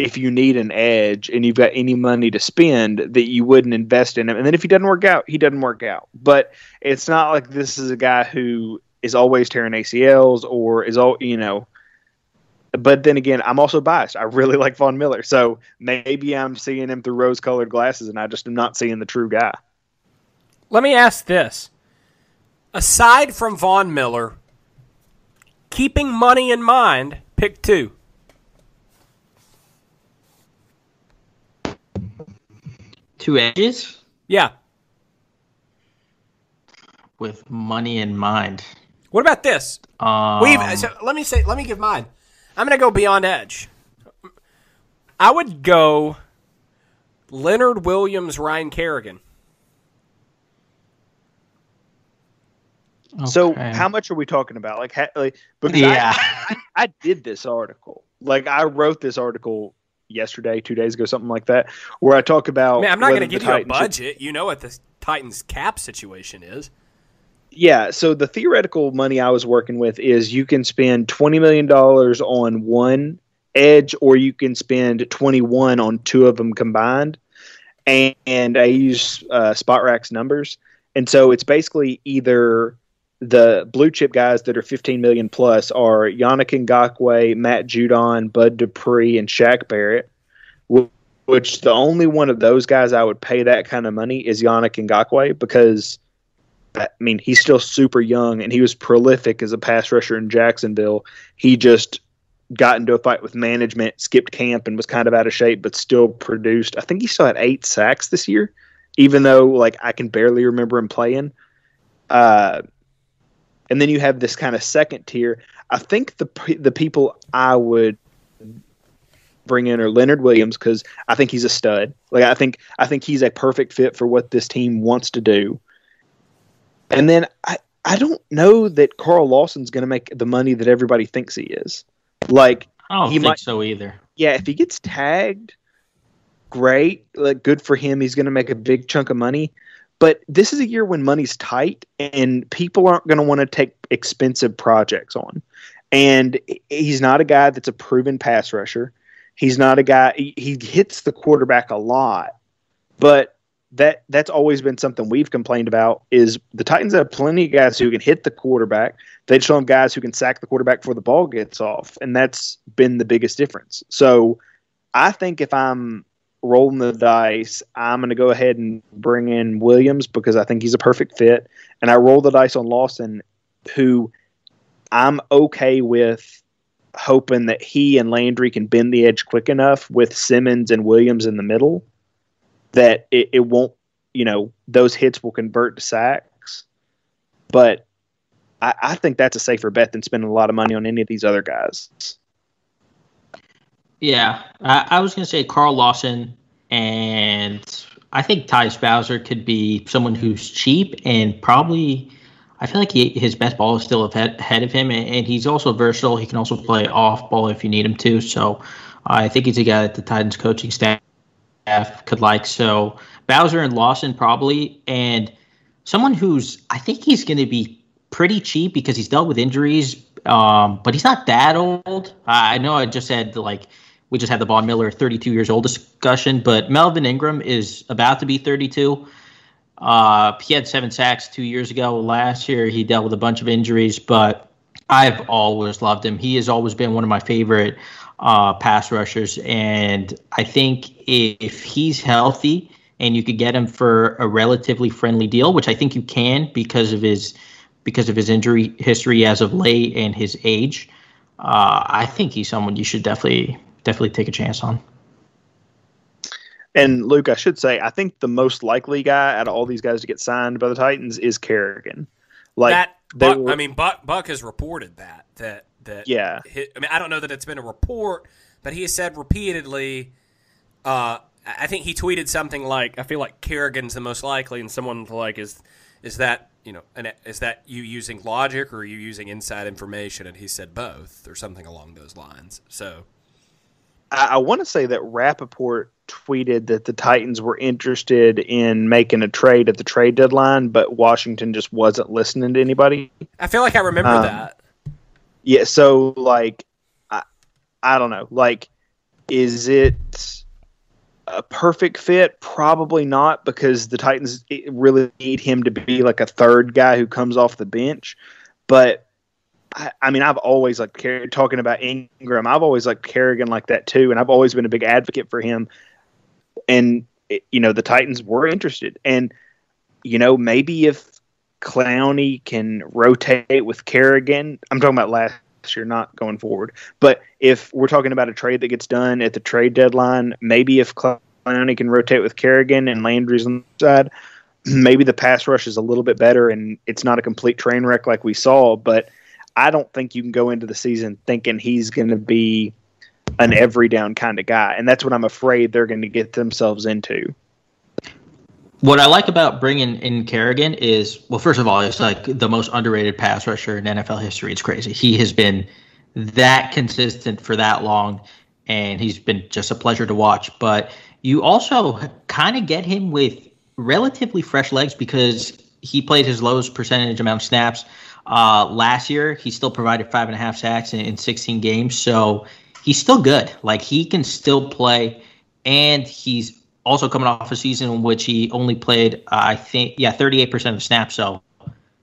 Speaker 3: if you need an edge and you've got any money to spend, that you wouldn't invest in him. And then if he doesn't work out, he doesn't work out. But it's not like this is a guy who is always tearing ACLs or is all you know but then again, I'm also biased. I really like Von Miller, so maybe I'm seeing him through rose-colored glasses, and I just am not seeing the true guy.
Speaker 1: Let me ask this: aside from Von Miller, keeping money in mind, pick two.
Speaker 2: Two edges.
Speaker 1: Yeah.
Speaker 2: With money in mind.
Speaker 1: What about this? Um, We've so let me say let me give mine. I'm going to go beyond edge. I would go Leonard Williams, Ryan Kerrigan.
Speaker 3: So how much are we talking about? Like, ha- like because
Speaker 2: Yeah.
Speaker 3: I, I, I did this article. Like I wrote this article yesterday, two days ago, something like that, where I talk about.
Speaker 1: Man, I'm not going to give you a
Speaker 3: Titans should-
Speaker 1: budget. You know what the Titans cap situation is.
Speaker 3: Yeah, so the theoretical money I was working with is you can spend twenty million dollars on one edge, or you can spend twenty one on two of them combined. And, and I use uh, Spotrac's numbers, and so it's basically either the blue chip guys that are fifteen million plus are Yannick Ngakoue, Matt Judon, Bud Dupree, and Shaq Barrett. Which the only one of those guys I would pay that kind of money is Yannick Ngakoue because I mean, he's still super young and he was prolific as a pass rusher in Jacksonville. He just got into a fight with management, skipped camp, and was kind of out of shape, but still produced. I think he still had eight sacks this year, even though like I can barely remember him playing. Uh, and then you have this kind of second tier. I think the the people I would bring in are Leonard Williams because I think he's a stud. Like I think I think he's a perfect fit for what this team wants to do. And then I, I don't know that Carl Lawson's going to make the money that everybody thinks he is. Like,
Speaker 2: I don't
Speaker 3: He
Speaker 2: think
Speaker 3: might-
Speaker 2: so either.
Speaker 3: yeah, if he gets tagged, great. Like, good for him. He's going to make a big chunk of money. But this is a year when money's tight and people aren't going to want to take expensive projects on. And he's not a guy that's a proven pass rusher. He's not a guy, he, hits the quarterback a lot. But that that's always been something we've complained about is the Titans have plenty of guys who can hit the quarterback. They just don't guys who can sack the quarterback before the ball gets off, and that's been the biggest difference. So I think if I'm rolling the dice, I'm going to go ahead and bring in Williams because I think he's a perfect fit, and I roll the dice on Lawson, who I'm okay with hoping that he and Landry can bend the edge quick enough with Simmons and Williams in the middle that it, it won't, you know, those hits will convert to sacks. But I, I think that's a safer bet than spending a lot of money on any of these other guys.
Speaker 2: Yeah, I, I was going to say Carl Lawson, and I think Tyus Bowser could be someone who's cheap and probably. I feel like he, his best ball is still ahead, of him, and, and he's also versatile. He can also play off ball if you need him to. So I think he's a guy that the Titans coaching staff could like. So Bowser and Lawson probably, and someone who's I think he's going to be pretty cheap because he's dealt with injuries, um, but he's not that old. I know I just said like we just had the Von Miller 32 years old discussion, but Melvin Ingram is about to be 32. Uh, he had seven sacks two years ago. Last year, he dealt with a bunch of injuries, but I've always loved him. He has always been one of my favorite uh, pass rushers, and I think if he's healthy and you could get him for a relatively friendly deal, which I think you can because of his because of his injury history as of late and his age, uh, I think he's someone you should definitely definitely take a chance on.
Speaker 3: And Luke, I should say, I think the most likely guy out of all these guys to get signed by the Titans is Kerrigan. Like
Speaker 1: that Buck,
Speaker 3: were-
Speaker 1: I mean, Buck Buck has reported that that that
Speaker 3: Yeah.
Speaker 1: hi- I mean, I don't know that it's been a report, but he has said repeatedly. Uh, I I think he tweeted something like, "I feel like Kerrigan's the most likely," and someone like, "Is is that you know, and is that you using logic or are you using inside information?" And he said both, or something along those lines. So
Speaker 3: I, I want to say that Rappaport tweeted that the Titans were interested in making a trade at the trade deadline, but Washington just wasn't listening to anybody.
Speaker 1: I feel like I remember
Speaker 3: Um,
Speaker 1: that.
Speaker 3: Yeah, so like I I don't know. Like is it a perfect fit? Probably not because the Titans really need him to be like a third guy who comes off the bench. But I, mean, I've always like talking about Ingram. I've always liked Kerrigan like that too, and I've always been a big advocate for him. And you know, the Titans were interested, and you know, maybe if Clowney can rotate with Kerrigan. I'm talking about last year, not going forward. But if we're talking about a trade that gets done at the trade deadline, maybe if Clowney can rotate with Kerrigan and Landry's on the side, maybe the pass rush is a little bit better and it's not a complete train wreck like we saw. But I don't think you can go into the season thinking he's going to be an every down kind of guy. And that's what I'm afraid they're going to get themselves into.
Speaker 2: What I like about bringing in Kerrigan is, well, first of all, it's like the most underrated pass rusher in NFL history. It's crazy. He has been that consistent for that long, and he's been just a pleasure to watch. But you also kind of get him with relatively fresh legs because he played his lowest percentage amount of snaps uh, last year. He still provided five and a half sacks in, in 16 games, so he's still good. Like he can still play, and he's also coming off a season in which he only played, uh, I think, yeah, 38% of snaps. So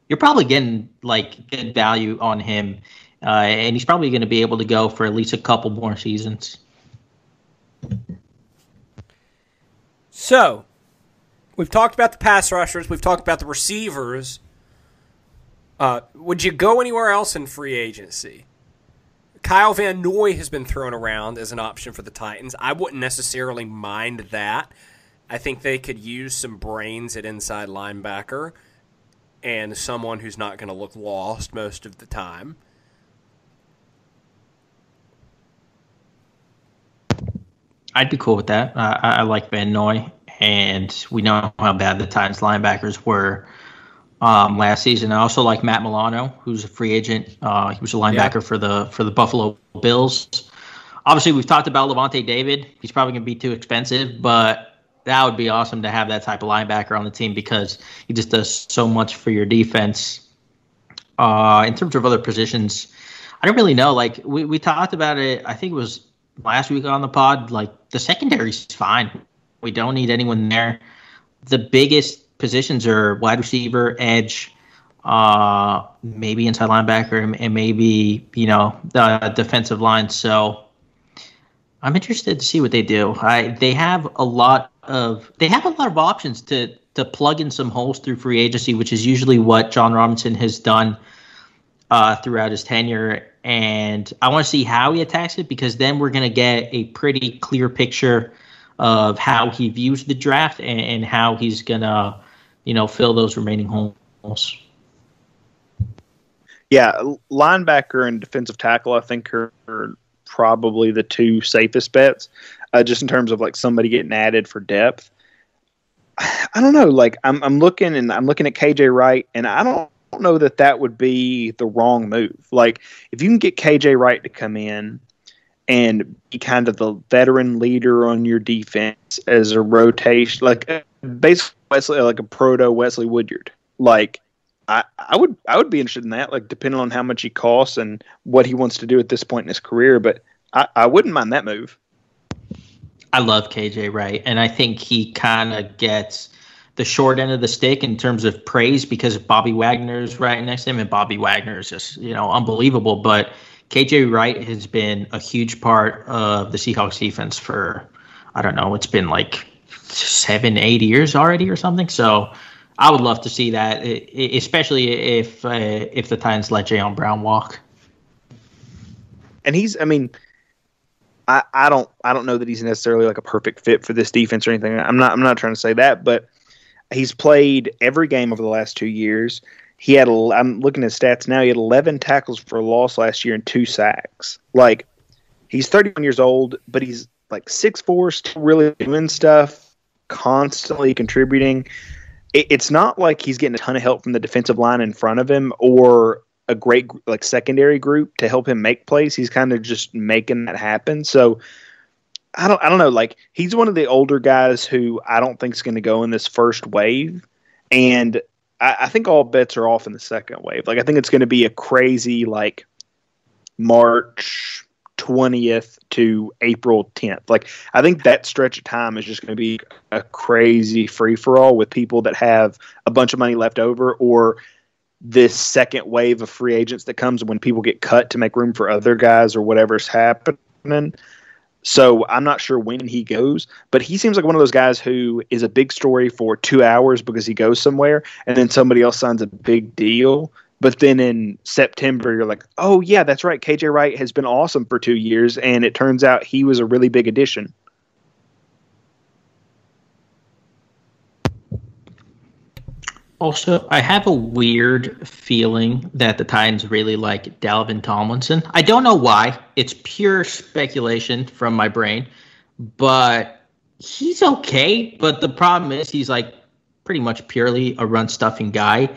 Speaker 2: you're probably getting like good value on him, uh, and he's probably going to be able to go for at least a couple more seasons.
Speaker 1: So, we've talked about the pass rushers, we've talked about the receivers. Uh, would you go anywhere else in free agency? Kyle Van Noy has been thrown around as an option for the Titans. I wouldn't necessarily mind that. I think they could use some brains at inside linebacker and someone who's not going to look lost most of the time.
Speaker 2: I'd be cool with that. Uh, I, I, like Van Noy, and we know how bad the Titans linebackers were um, last season. I also like Matt Milano, who's a free agent. Uh, he was a linebacker yeah. for the for the Buffalo Bills. Obviously, we've talked about Lavonte David. He's probably going to be too expensive, but that would be awesome to have that type of linebacker on the team because he just does so much for your defense. Uh, in terms of other positions, I don't really know. Like we, we talked about it, I think it was last week on the pod. Like the secondary's fine. We don't need anyone there. The biggest positions are wide receiver, edge, uh, maybe inside linebacker, and maybe you know the defensive line. So I'm interested to see what they do. I they have a lot of they have a lot of options to to plug in some holes through free agency, which is usually what Jon Robinson has done uh, throughout his tenure. And I want to see how he attacks it because then we're going to get a pretty clear picture of how he views the draft and, and how he's going to you know, fill those remaining holes.
Speaker 3: Yeah, linebacker and defensive tackle, I think, are, probably the two safest bets, uh, just in terms of like somebody getting added for depth. I don't know. Like I'm, I'm looking and I'm looking at KJ Wright, and I don't know that that would be the wrong move. Like if you can get KJ Wright to come in and be kind of the veteran leader on your defense as a rotation, like basically Wesley like a proto Wesley Woodyard. Like I, I would I would be interested in that, like depending on how much he costs and what he wants to do at this point in his career. But I, I wouldn't mind that move.
Speaker 2: I love KJ Wright, and I think he kind of gets the short end of the stick in terms of praise because Bobby Wagner's right next to him, and Bobby Wagner is just you know unbelievable. But KJ Wright has been a huge part of the Seahawks defense for I don't know, it's been like seven, eight years already or something. So I would love to see that, especially if uh, if the Titans let Jayon Brown walk.
Speaker 3: And he's, I mean, I, I don't I don't know that he's necessarily like a perfect fit for this defense or anything. I'm not I'm not trying to say that, but he's played every game over the last two years. He had I'm looking at stats now. He had 11 tackles for loss last year and two sacks. Like he's 31 years old, but he's like six four, still really doing stuff constantly contributing. It, it's not like he's getting a ton of help from the defensive line in front of him or a great like secondary group to help him make plays. He's kind of just making that happen. So I don't I don't know. Like he's one of the older guys who I don't think is going to go in this first wave, and I, I think all bets are off in the second wave. Like I think it's going to be a crazy like March 20th to April 10th. Like, I think that stretch of time is just going to be a crazy free for all with people that have a bunch of money left over or this second wave of free agents that comes when people get cut to make room for other guys or whatever's happening. So I'm not sure when he goes, but he seems like one of those guys who is a big story for two hours because he goes somewhere and then somebody else signs a big deal but then in September, you're like, oh, yeah, that's right. KJ Wright has been awesome for two years, and it turns out he was a really big addition.
Speaker 2: Also, I have a weird feeling that the Titans really like Dalvin Tomlinson. I don't know why. It's pure speculation from my brain, but he's okay. But the problem is, he's like pretty much purely a run stuffing guy.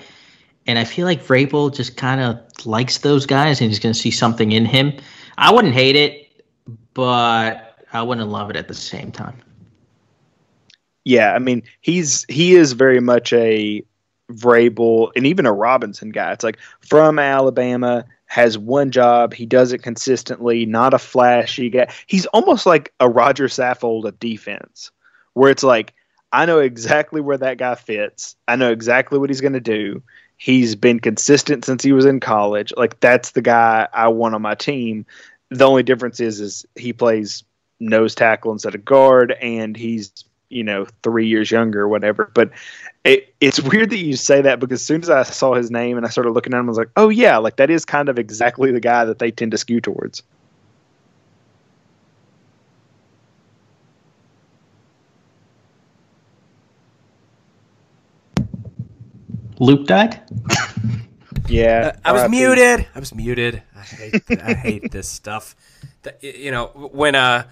Speaker 2: And I feel like Vrabel just kind of likes those guys and he's going to see something in him. I wouldn't hate it, but I wouldn't love it at the same time.
Speaker 3: Yeah, I mean, he's he is very much a Vrabel and even a Robinson guy. It's like from Alabama, has one job, he does it consistently, not a flashy guy. He's almost like a Roger Saffold of defense, where it's like I know exactly where that guy fits. I know exactly what he's going to do. He's been consistent since he was in college. Like that's the guy I want on my team. The only difference is is he plays nose tackle instead of guard, and he's you know three years younger or whatever. But it, it's weird that you say that because as soon as I saw his name and I started looking at him, I was like, oh yeah, like that is kind of exactly the guy that they tend to skew towards.
Speaker 2: Luke died.
Speaker 3: Yeah,
Speaker 1: I was muted. I was muted. I hate I hate this stuff. The- You know when uh,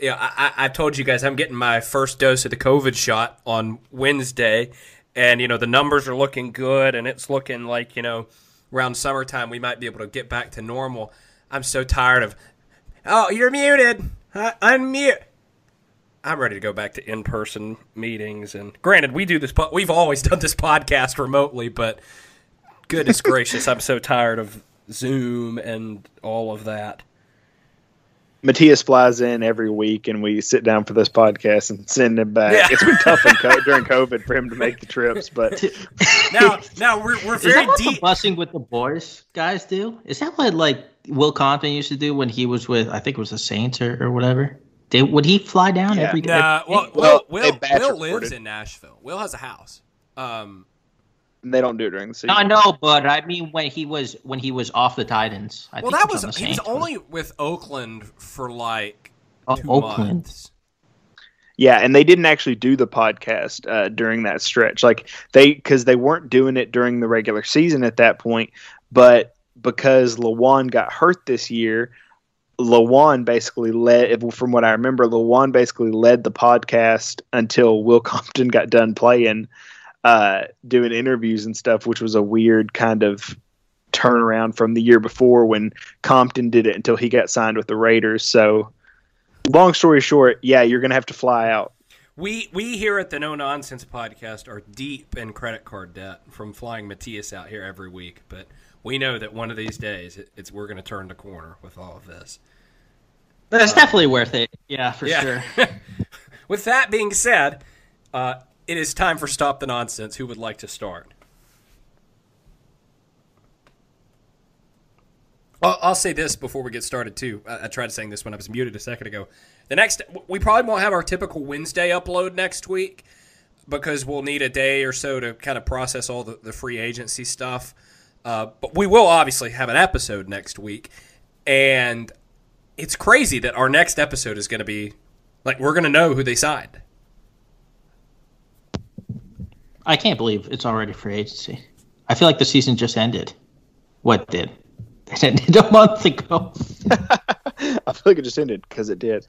Speaker 1: you know, I, I I told you guys I'm getting my first dose of the COVID shot on Wednesday, and you know the numbers are looking good, and it's looking like you know around summertime we might be able to get back to normal. I'm so tired of. Oh, you're muted. Uh, unmute. I'm ready to go back to in-person meetings. And granted, we do this. Po- we've always done this podcast remotely, but goodness gracious, I'm so tired of Zoom and all of that.
Speaker 3: Matthias flies in every week, and we sit down for this podcast and send him back.
Speaker 1: Yeah.
Speaker 3: It's been tough co- during COVID for him to make the trips, but
Speaker 1: Now, now we're we're
Speaker 2: Is
Speaker 1: very
Speaker 2: that
Speaker 1: deep.
Speaker 2: busing with the boys guys do? Is that what like Will Compton used to do when he was with I think it was the Saints or, or whatever? Did, would he fly down
Speaker 3: Yeah.
Speaker 2: every
Speaker 1: Nah, well,
Speaker 3: Well,
Speaker 1: Will, Will, Will lives
Speaker 3: recorded.
Speaker 1: in Nashville. Will has a house. Um,
Speaker 3: they don't do it during the season.
Speaker 2: I know, but I mean when he was when he was off the Titans. I
Speaker 1: well,
Speaker 2: think
Speaker 1: that
Speaker 2: he
Speaker 1: was
Speaker 2: on
Speaker 1: he was only with Oakland for like
Speaker 2: Oh,
Speaker 1: two
Speaker 2: Oakland.
Speaker 1: months.
Speaker 3: Yeah, and they didn't actually do the podcast uh, during that stretch, like they because they weren't doing it during the regular season at that point. But because Lewan got hurt this year, Lewan basically led. From what I remember, Lewan basically led the podcast until Will Compton got done playing, uh, doing interviews and stuff, which was a weird kind of turnaround from the year before when Compton did it until he got signed with the Raiders. So long story short, yeah, you're gonna have to fly out.
Speaker 1: We we here at the No Nonsense podcast are deep in credit card debt from flying Matthias out here every week, but we know that one of these days it, it's we're going to turn the corner with all of this.
Speaker 2: That's definitely worth it. Yeah, for sure.
Speaker 1: with that being said, uh, it is time for stop the nonsense. Who would like to start? I'll, I'll say this before we get started too. I, I tried saying this when I was muted a second ago. The next, we probably won't have our typical Wednesday upload next week because we'll need a day or so to kind of process all the, the free agency stuff. Uh, but we will obviously have an episode next week, and it's crazy that our next episode is going to be like we're going to know who they signed.
Speaker 2: I can't believe it's already free agency. I feel like the season just ended. What did? It ended a month ago.
Speaker 3: I feel like it just ended because it did.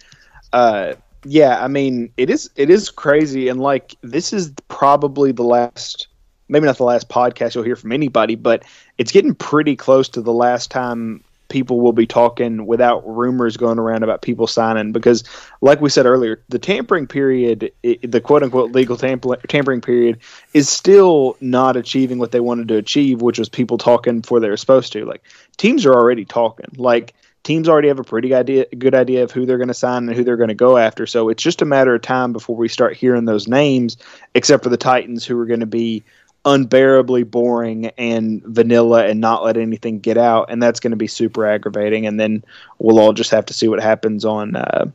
Speaker 3: Uh, yeah, I mean, it is it is crazy, and like this is probably the last, maybe not the last podcast you'll hear from anybody, but it's getting pretty close to the last time people will be talking without rumors going around about people signing because like we said earlier the tampering period the quote unquote legal tamper- tampering period is still not achieving what they wanted to achieve which was people talking before they were supposed to. Like teams are already talking. Like teams already have a pretty idea good idea of who they're going to sign and who they're going to go after. So it's just a matter of time before we start hearing those names except for the titans who are going to be unbearably boring and vanilla and not let anything get out and that's going to be super aggravating and then we'll all just have to see what happens on uh,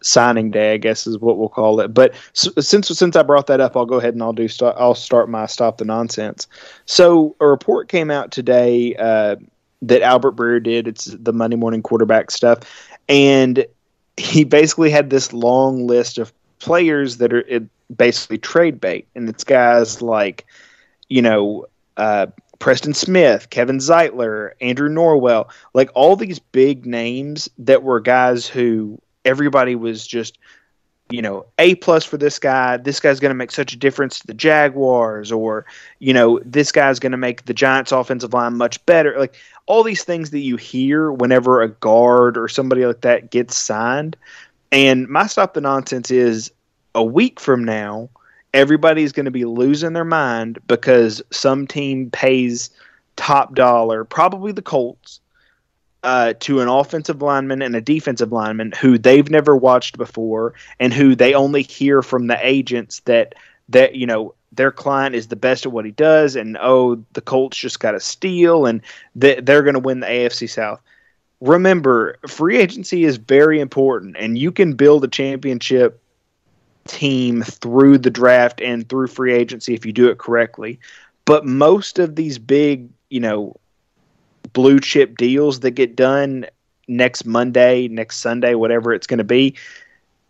Speaker 3: signing day i guess is what we'll call it. But s since since i brought that up i'll go ahead and i'll do st- i'll start my stop the nonsense. So a report came out today uh, that albert breer did. It's the monday morning quarterback stuff. And he basically had this long list of players that are basically trade bait, and it's guys like, you know, uh, Preston Smith, Kevin Zeitler, Andrew Norwell, like all these big names that were guys who everybody was just you know, A plus for this guy. This guy's going to make such a difference to the Jaguars, or you know, this guy's going to make the Giants' offensive line much better. Like all these things that you hear whenever a guard or somebody like that gets signed. And my stop the nonsense is a week from now, everybody's going to be losing their mind because some team pays top dollar, probably the Colts, uh, to an offensive lineman and a defensive lineman who they've never watched before and who they only hear from the agents that that you know their client is the best at what he does and oh the Colts just got a steal and they, they're going to win the AFC South. Remember, free agency is very important and you can build a championship team through the draft and through free agency if you do it correctly. But most of these big, you know, blue chip deals that get done next Monday, next Sunday, whatever it's going to be,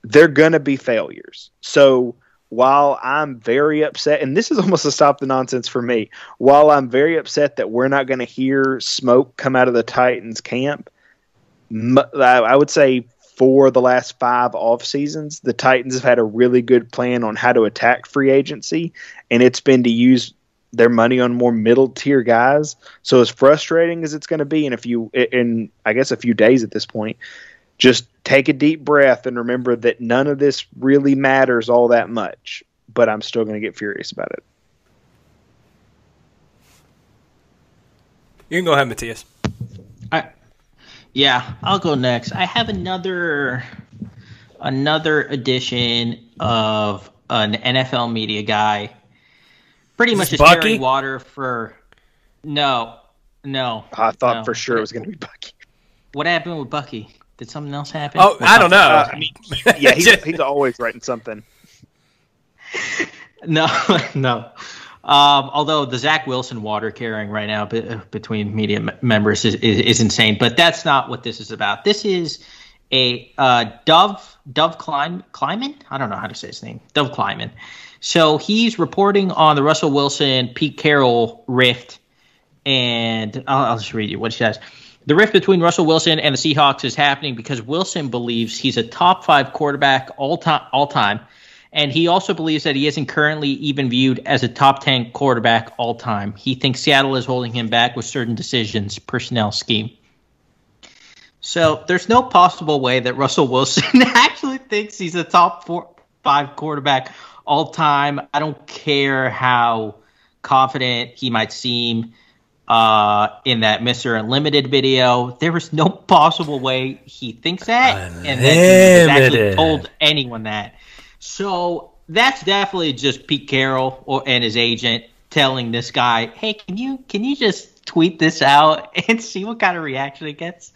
Speaker 3: they're going to be failures. So while I'm very upset, and this is almost a stop the nonsense for me, while I'm very upset that we're not going to hear smoke come out of the Titans camp, I would say for the last five off seasons, the Titans have had a really good plan on how to attack free agency, and it's been to use their money on more middle tier guys. So as frustrating as it's going to be in a few, in I guess a few days at this point, just take a deep breath and remember that none of this really matters all that much. But I'm still going to get furious about it.
Speaker 1: You can go ahead, Matthias.
Speaker 2: I, yeah, I'll go next. I have another another edition of an NFL media guy pretty much just Bucky? carrying water for. No, no.
Speaker 3: I thought
Speaker 2: no.
Speaker 3: for sure it was going to be Bucky.
Speaker 2: What happened with Bucky? Did something else happen?
Speaker 1: Oh, I don't know. Uh, I
Speaker 3: mean, yeah, he's, he's always writing something.
Speaker 2: No, no. Um, although the Zach Wilson water carrying right now be, between media m- members is, is, is, insane, but that's not what this is about. This is a uh, Dov Dov Klein. I don't know how to say his name. Dov Kleiman so he's reporting on the Russell Wilson Pete Carroll rift, and I'll, I'll just read you what he says. The rift between Russell Wilson and the Seahawks is happening because Wilson believes he's a top five quarterback all time, all time, and he also believes that he isn't currently even viewed as a top ten quarterback all time. He thinks Seattle is holding him back with certain decisions, personnel scheme. So there's no possible way that Russell Wilson actually thinks he's a top four, five quarterback all time. I don't care how confident he might seem uh, in that Mr. Unlimited video. There is no possible way he thinks that, Unlimited. and that he actually told anyone that. So that's definitely just Pete Carroll or, and his agent telling this guy, "Hey, can you can you just tweet this out and see what kind of reaction it gets?"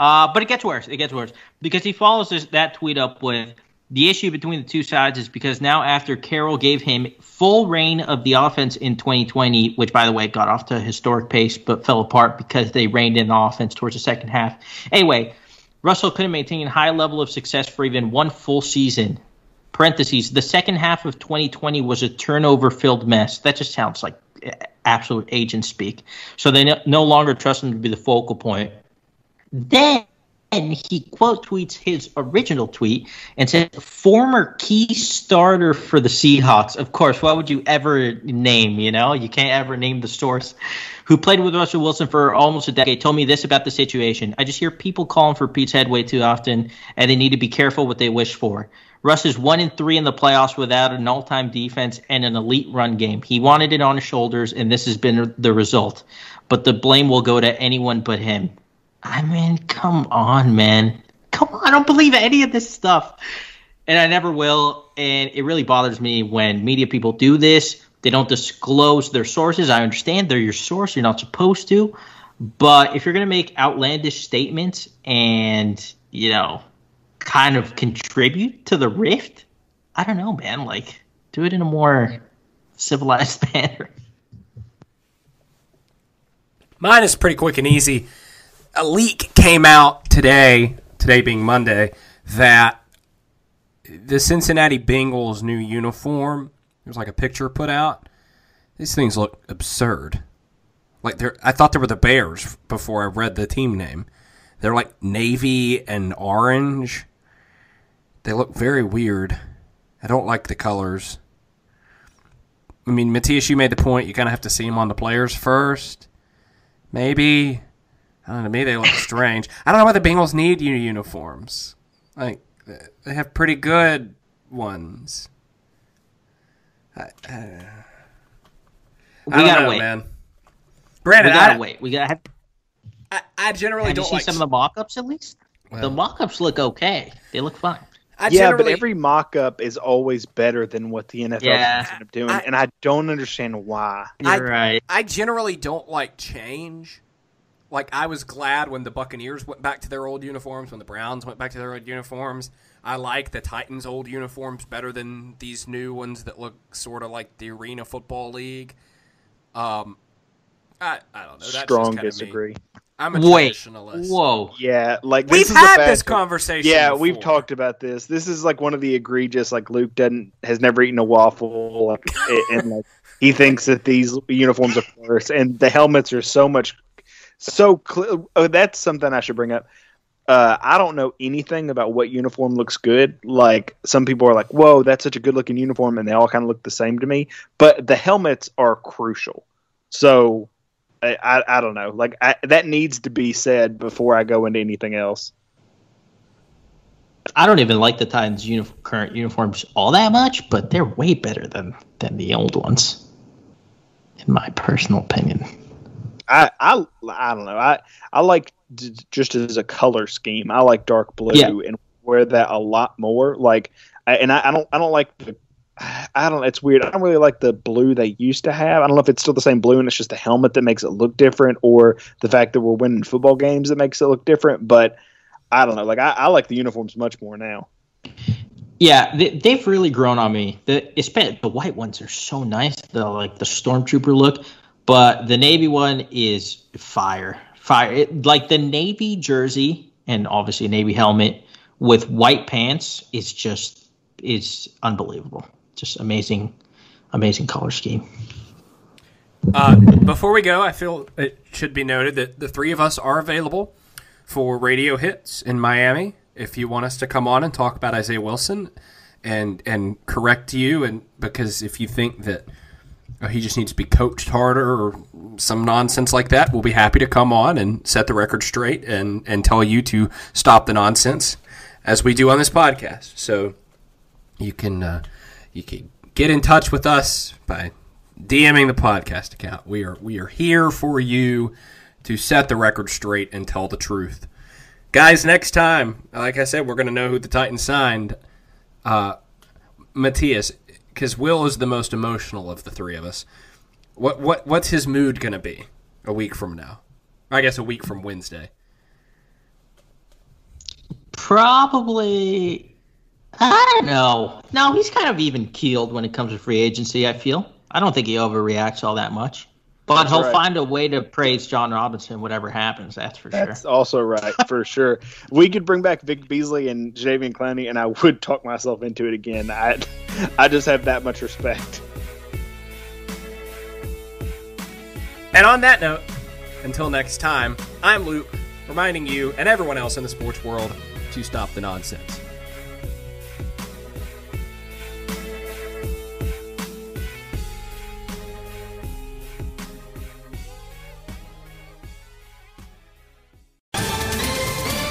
Speaker 2: Uh, but it gets worse. It gets worse because he follows this, that tweet up with the issue between the two sides is because now after Carroll gave him full reign of the offense in 2020, which by the way got off to a historic pace but fell apart because they reined in the offense towards the second half. Anyway, Russell couldn't maintain a high level of success for even one full season. Parentheses, the second half of 2020 was a turnover filled mess. That just sounds like eh, absolute agent speak. So they no, longer trust him to be the focal point. Then he quote tweets his original tweet and says, former key starter for the Seahawks. Of course, what would you ever name? You know, you can't ever name the source. Who played with Russell Wilson for almost a decade, told me this about the situation. I just hear people calling for Pete's head way too often, and they need to be careful what they wish for. Russ is one in three in the playoffs without an all-time defense and an elite run game. He wanted it on his shoulders, and this has been the result. But the blame will go to anyone but him. I mean, come on, man. Come on. I don't believe any of this stuff. And I never will. And it really bothers me when media people do this. They don't disclose their sources. I understand they're your source. You're not supposed to. But if you're going to make outlandish statements and, you know, kind of contribute to the rift, I don't know, man. Like, do it in a more civilized manner.
Speaker 1: Mine is pretty quick and easy a leak came out today, today being Monday, that the Cincinnati Bengals new uniform, there's like a picture put out. These things look absurd. Like they're I thought they were the Bears before I read the team name. They're like navy and orange. They look very weird. I don't like the colors. I mean, Matthias, you made the point. You kind of have to see them on the players first. Maybe I don't know. To me, they look strange. I don't know why the Bengals need new uniforms. Like they have pretty good ones. I, I,
Speaker 2: We
Speaker 1: I don't
Speaker 2: gotta
Speaker 1: know,
Speaker 2: wait.
Speaker 1: man.
Speaker 2: We gotta
Speaker 1: I,
Speaker 2: wait. We gotta have.
Speaker 1: I, I generally
Speaker 2: Have
Speaker 1: don't
Speaker 2: seen
Speaker 1: like.
Speaker 2: some of the mock-ups at least? the mock-ups look okay. They look fine.
Speaker 1: I
Speaker 3: yeah, but every mock-up is always better than what the NFL
Speaker 2: Yeah.
Speaker 3: ends up doing,
Speaker 1: I-
Speaker 3: and I don't understand why.
Speaker 2: You're
Speaker 1: I-
Speaker 2: right.
Speaker 1: I generally don't like change. Like I was glad when the Buccaneers went back to their old uniforms, when the Browns went back to their old uniforms. I like the Titans' old uniforms better than these new ones that look sort of like the Arena Football League. Um, I I don't know. That's
Speaker 3: Strong
Speaker 1: just me.
Speaker 3: disagree.
Speaker 1: I'm a
Speaker 2: Wait.
Speaker 1: traditionalist.
Speaker 2: Whoa.
Speaker 3: Yeah, like this
Speaker 1: We've
Speaker 3: is the
Speaker 1: had
Speaker 3: fact
Speaker 1: this
Speaker 3: that-
Speaker 1: conversation.
Speaker 3: Yeah, we've talked about this. This is like one of the egregious. Like Luke doesn't has never eaten a waffle, like, and like he thinks that these uniforms are worse, and the helmets are so much so clear. Oh, that's something I should bring up. Uh, I don't know anything about what uniform looks good. Like some people are like, "Whoa, that's such a good looking uniform," and they all kind of look the same to me. But the helmets are crucial. So I, I, I don't know. Like I, that needs to be said before I go into anything else.
Speaker 2: I don't even like the Titans' uni- current uniforms all that much, but they're way better than than the old ones, in my personal opinion.
Speaker 3: I, I I don't know. I I like d- just as a color scheme. I like dark blue
Speaker 2: Yeah.
Speaker 3: and wear that a lot more. Like, I, and I, I don't I don't like the. I don't. It's weird. I don't really like the blue they used to have. I don't know if it's still the same blue and it's just the helmet that makes it look different, or the fact that we're winning football games that makes it look different. But I don't know. Like I, I like the uniforms much more now.
Speaker 2: Yeah, they, they've really grown on me. The the white ones are so nice. The like the stormtrooper look, but the navy one is fire, fire. It, like the navy jersey and obviously a navy helmet with white pants is just is unbelievable. Just amazing, amazing color scheme.
Speaker 1: Uh, before we go, I feel it should be noted that the three of us are available for radio hits in Miami. If you want us to come on and talk about Isaiah Wilson and and correct you, and because if you think that uh, he just needs to be coached harder or some nonsense like that, we'll be happy to come on and set the record straight and and tell you to stop the nonsense as we do on this podcast. So you can uh, you can get in touch with us by DMing the podcast account. We are we are here for you to set the record straight and tell the truth. Guys, next time, like I said, we're going to know who the Titans signed. Uh, Matthias, because Will is the most emotional of the three of us. What what what's his mood going to be a week from now? I guess a week from Wednesday.
Speaker 2: Probably, I don't know. No, he's kind of even keeled when it comes to free agency. I feel. I don't think he overreacts all that much. But
Speaker 3: That's
Speaker 2: he'll
Speaker 3: right.
Speaker 2: find a way to praise Jon Robinson, whatever happens. That's for
Speaker 3: That's
Speaker 2: sure.
Speaker 3: That's also right for sure. We could bring back Vic Beasley and Jadeveon Clowney, and I would talk myself into it again. I I just have that much respect.
Speaker 1: And on that note, until next time, I'm Luke, reminding you and everyone else in the sports world to stop the nonsense.